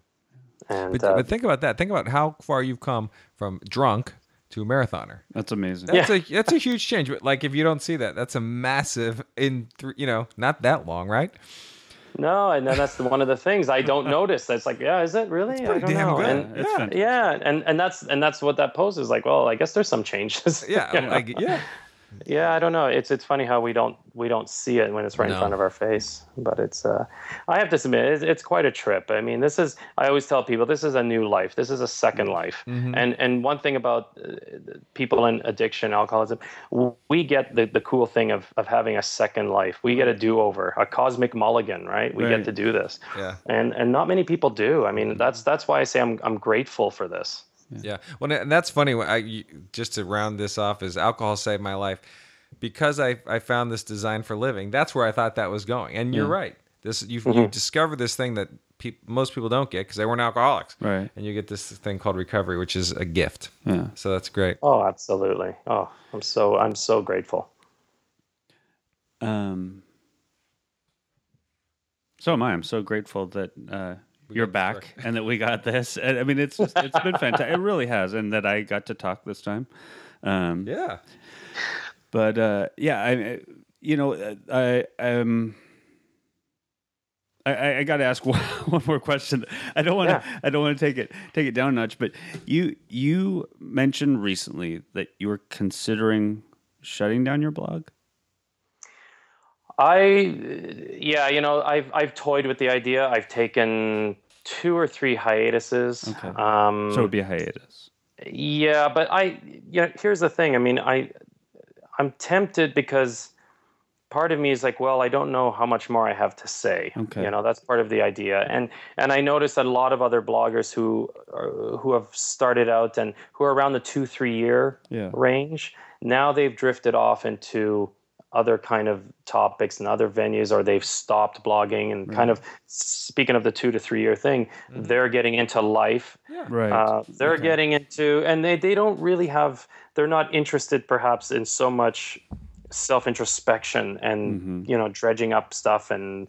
And But, uh, but think about that. Think about how far you've come from drunk to a marathoner. That's amazing. That's a that's a huge change. But, Like if you don't see that, that's a massive in th- you know not that long, right? No, and then that's the, one of the things I don't notice. That's like, yeah, is it really? I don't damn know. good. And, It's Yeah. yeah, and and that's and that's what that post is like. Well, I guess there's some changes. Yeah, You know? like yeah. Yeah. I don't know. It's it's funny how we don't we don't see it when it's right No. in front of our face. But it's uh, I have to admit, it's, it's quite a trip. I mean, this is I always tell people this is a new life. This is a second life. Mm-hmm. And and one thing about uh, people in addiction, alcoholism, we get the the cool thing of of having a second life. We get a do over, a cosmic mulligan, right? We Right. get to do this. Yeah. and and not many people do. I mean, that's that's why I say I'm I'm grateful for this. Yeah. Well, and that's funny. I just to round this off is alcohol saved my life because I I found this design for living. That's where I thought that was going. And you're right. This you you discover this thing that peop, most people don't get because they weren't alcoholics. Right. And you get this thing called recovery, which is a gift. Yeah. So that's great. Oh, absolutely. Oh, I'm so I'm so grateful. Um, so am I. I'm so grateful that uh, you're got back and that we got this. And, I mean, it's just, it's been fantastic. It really has, and that I got to talk this time. Um, Yeah. But uh, yeah, I, you know, I um. I- I, I got to ask one, one more question. I don't want to. Yeah. I don't want to take it take it down a notch. But you you mentioned recently that you were considering shutting down your blog. I yeah, you know, I've I've toyed with the idea. I've taken two or three hiatuses. Okay. Um, So it would be a hiatus. Yeah, but I, you know, here's the thing. I mean, I, I'm tempted because part of me is like, well, I don't know how much more I have to say. Okay. You know, that's part of the idea. And and I noticed that a lot of other bloggers who are, who have started out and who are around the two three year Yeah. range now they've drifted off into other kind of topics and other venues or they've stopped blogging and kind of speaking of the two to three year thing they're getting into life yeah. Right. uh, they're Okay. getting into, and they, they don't really have, they're not interested perhaps in so much self introspection and, Mhm. you know, dredging up stuff. And,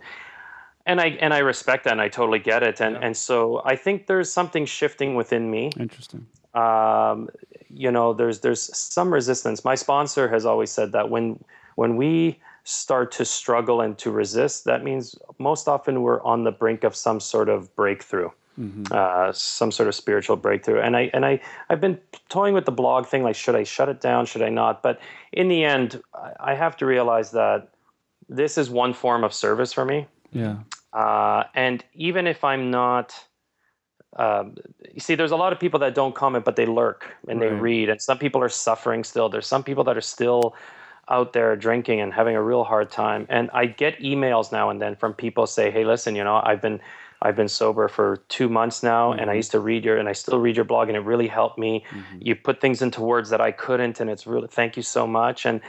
and I, and I respect that and I totally get it. And, and so I think there's something shifting within me. Interesting. Um, you know, there's, there's some resistance. My sponsor has always said that when, when we start to struggle and to resist, that means most often we're on the brink of some sort of breakthrough uh, some sort of spiritual breakthrough. And I and I I've been toying with the blog thing, like should I shut it down, should I not? But in the end, I- have to realize that this is one form of service for me. Yeah. Uh, and even if I'm not, um, you see, there's a lot of people that don't comment, but they lurk and they read. And some people are suffering still. There's some people that are still out there drinking and having a real hard time. And I get emails now and then from people say, "Hey, listen, you know, I've been I've been sober for two months now, and I used to read your and I still read your blog, and it really helped me. You put things into words that I couldn't, and it's really thank you so much." And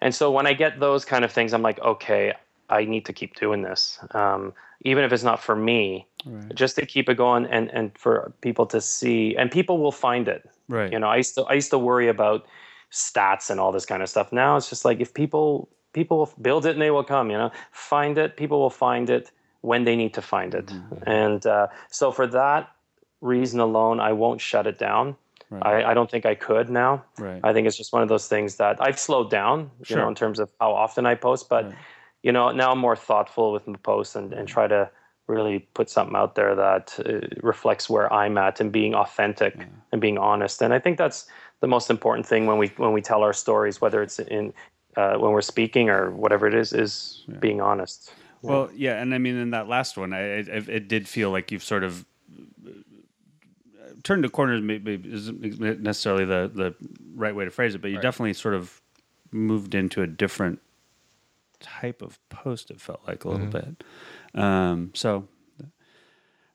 and so when I get those kind of things, I'm like, okay, I need to keep doing this, um, even if it's not for me, Right. just to keep it going and and for people to see, and people will find it. Right. You know, I used to I used to worry about stats and all this kind of stuff. Now it's just like if people people will build it and they will come. You know, find it. People will find it when they need to find it. And uh, so for that reason alone, I won't shut it down. Right. I, I don't think I could now. Right. I think it's just one of those things that I've slowed down, you Sure. know, in terms of how often I post. But Right. you know, now I'm more thoughtful with my posts and, and try to really put something out there that uh, reflects where I'm at and being authentic and being honest. And I think that's the most important thing when we when we tell our stories, whether it's in uh, when we're speaking or whatever it is, is being honest. Well, yeah, and I mean, in that last one, I, it, it did feel like you've sort of uh, turned the corners. Maybe isn't necessarily the the right way to phrase it, but you definitely sort of moved into a different type of post. It felt like a little bit. Um, so,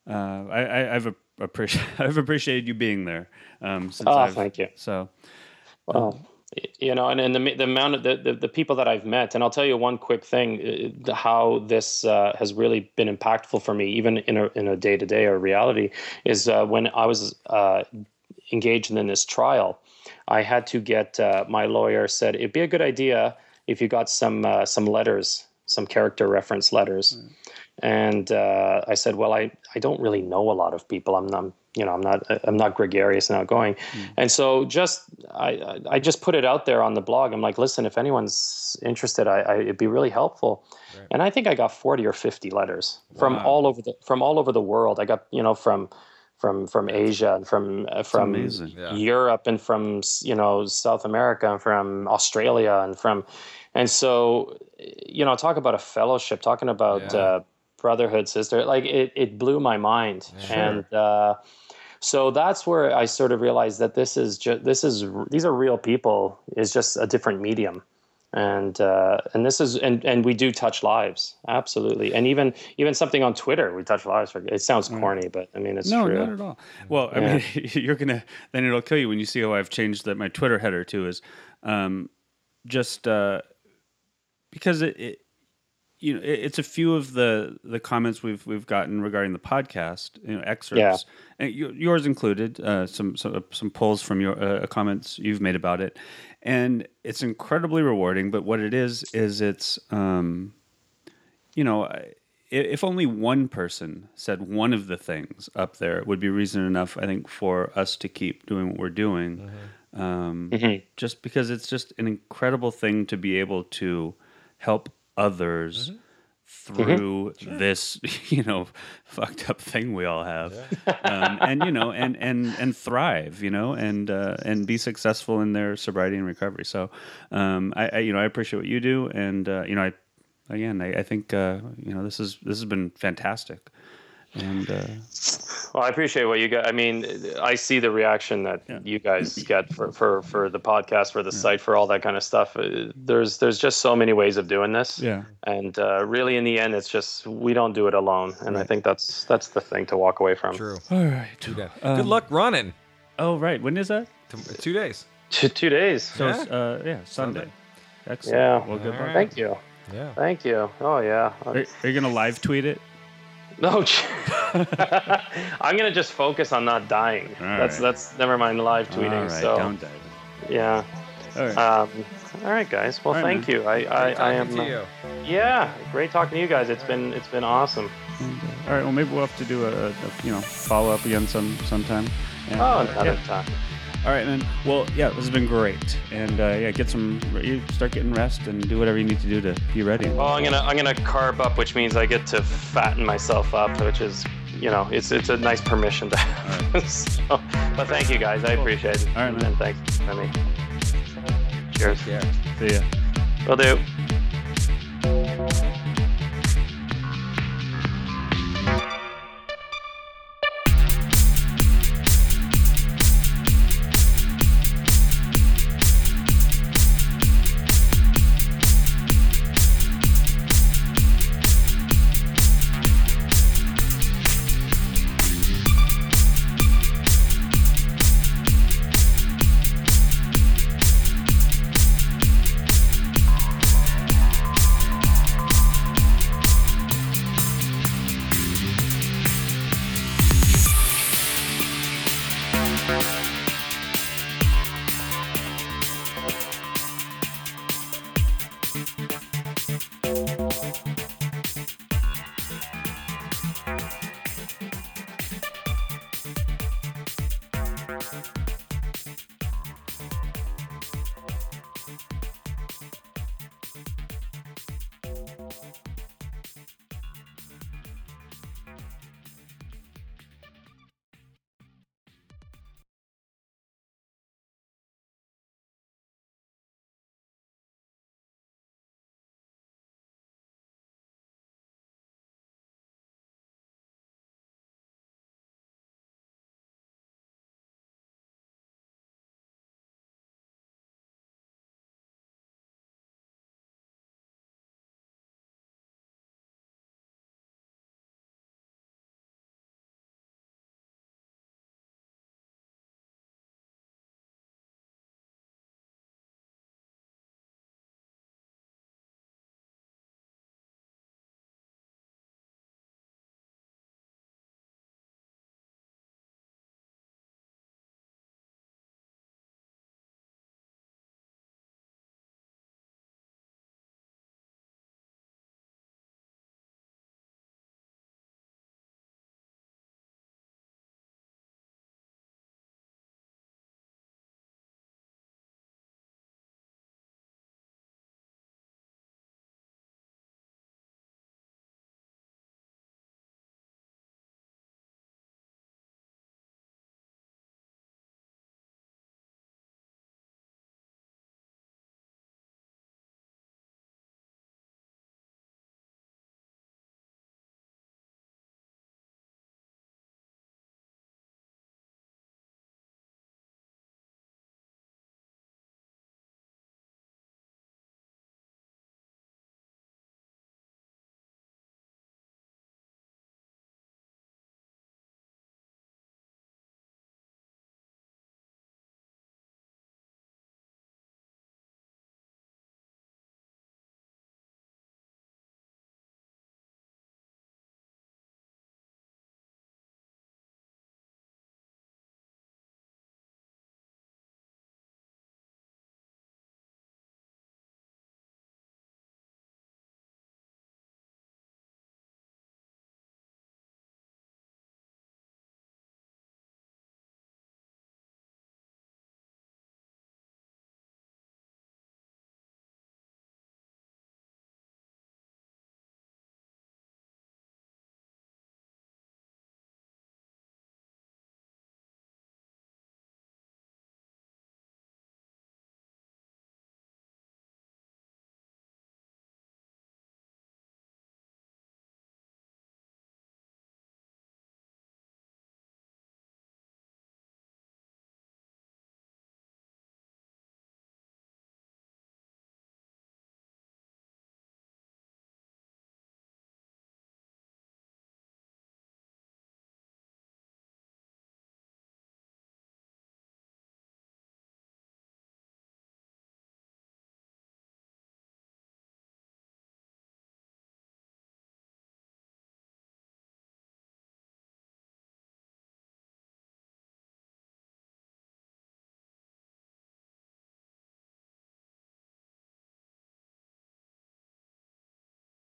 uh, I, I, I've appreciated I've appreciated you being there. Um, since Oh, I've, thank you. So, Well, you know and, and the, the amount of the, the, the people that i've met and i'll tell you one quick thing uh, how this uh, has really been impactful for me even in a, in a day-to-day or reality is uh, when i was uh, engaged in this trial i had to get uh, my lawyer said it'd be a good idea if you got some uh, some letters some character reference letters mm. And i said well I, I don't really know a lot of people i'm, I'm you know, I'm not I'm not gregarious and outgoing, mm. and so just I I just put it out there on the blog. I'm like, listen, if anyone's interested, I, I it'd be really helpful. Right. And I think I got 40 or 50 letters wow. from all over the from all over the world. I got you know from from from Asia and from uh, from yeah. Europe and from you know South America and from Australia and from and so you know talk about a fellowship, talking about. Yeah. Uh, brotherhood sister like it, it blew my mind. Sure. and uh, so that's where I sort of realized that this is just this is these are real people. Is just a different medium. And uh, and this is and and we do touch lives. Absolutely. And even even something on Twitter we touch lives. For it sounds corny but I mean it's no true. not at all. Well I yeah. mean you're gonna then it'll kill you when you see how I've changed that my Twitter header too is um, just uh, because it, it you know, it's a few of the the comments we've we've gotten regarding the podcast, you know, excerpts, yeah. yours included, uh, some some some pulls from your uh, comments you've made about it, and it's incredibly rewarding. But what it is is it's, um, you know, if only one person said one of the things up there, it would be reason enough, I think, for us to keep doing what we're doing. Mm-hmm. Um, mm-hmm. Just because it's just an incredible thing to be able to help others mm-hmm. through mm-hmm. sure. this, you know, fucked up thing we all have, yeah. um, and you know, and and and thrive, you know, and uh, and be successful in their sobriety and recovery. So, um, I, I, you know I appreciate what you do, and uh, you know I again I, I think uh, you know this is this has been fantastic. And uh, well, I appreciate what you got. I mean, I see the reaction that yeah. you guys get for, for, for the podcast, for the yeah. site, for all that kind of stuff. Uh, there's there's just so many ways of doing this. Yeah. And uh, really, in the end, it's just we don't do it alone, and right. I think that's that's the thing to walk away from. True. All right. Um, Good luck running. Oh right, when is that? Two days. Two, two days. So yeah, uh, yeah Sunday. Sunday. Excellent. Yeah. Well, good luck. Thank you. Yeah. Thank you. Oh yeah. Are, are you gonna live tweet it? No, I'm gonna just focus on not dying. All that's right. that's never mind live tweeting. All right, so don't die. Yeah. All right. Um, all right, guys. Well, thank man. you. I I, I am. Uh, yeah, great talking to you guys. It's been it's been awesome. all right. Well, maybe we'll have to do a, a you know follow up again some sometime. And, oh, another uh, yeah. time. All right, man. Well, yeah, this has been great, and uh, yeah, get some, start getting rest and do whatever you need to do to be ready. Well, I'm gonna I'm gonna carb up, which means I get to fatten myself up, which is, you know, it's it's a nice permission to have. Right. so, but thank you guys, I appreciate it. All right, man. And thanks for me. Cheers. Yeah. See ya. Will do.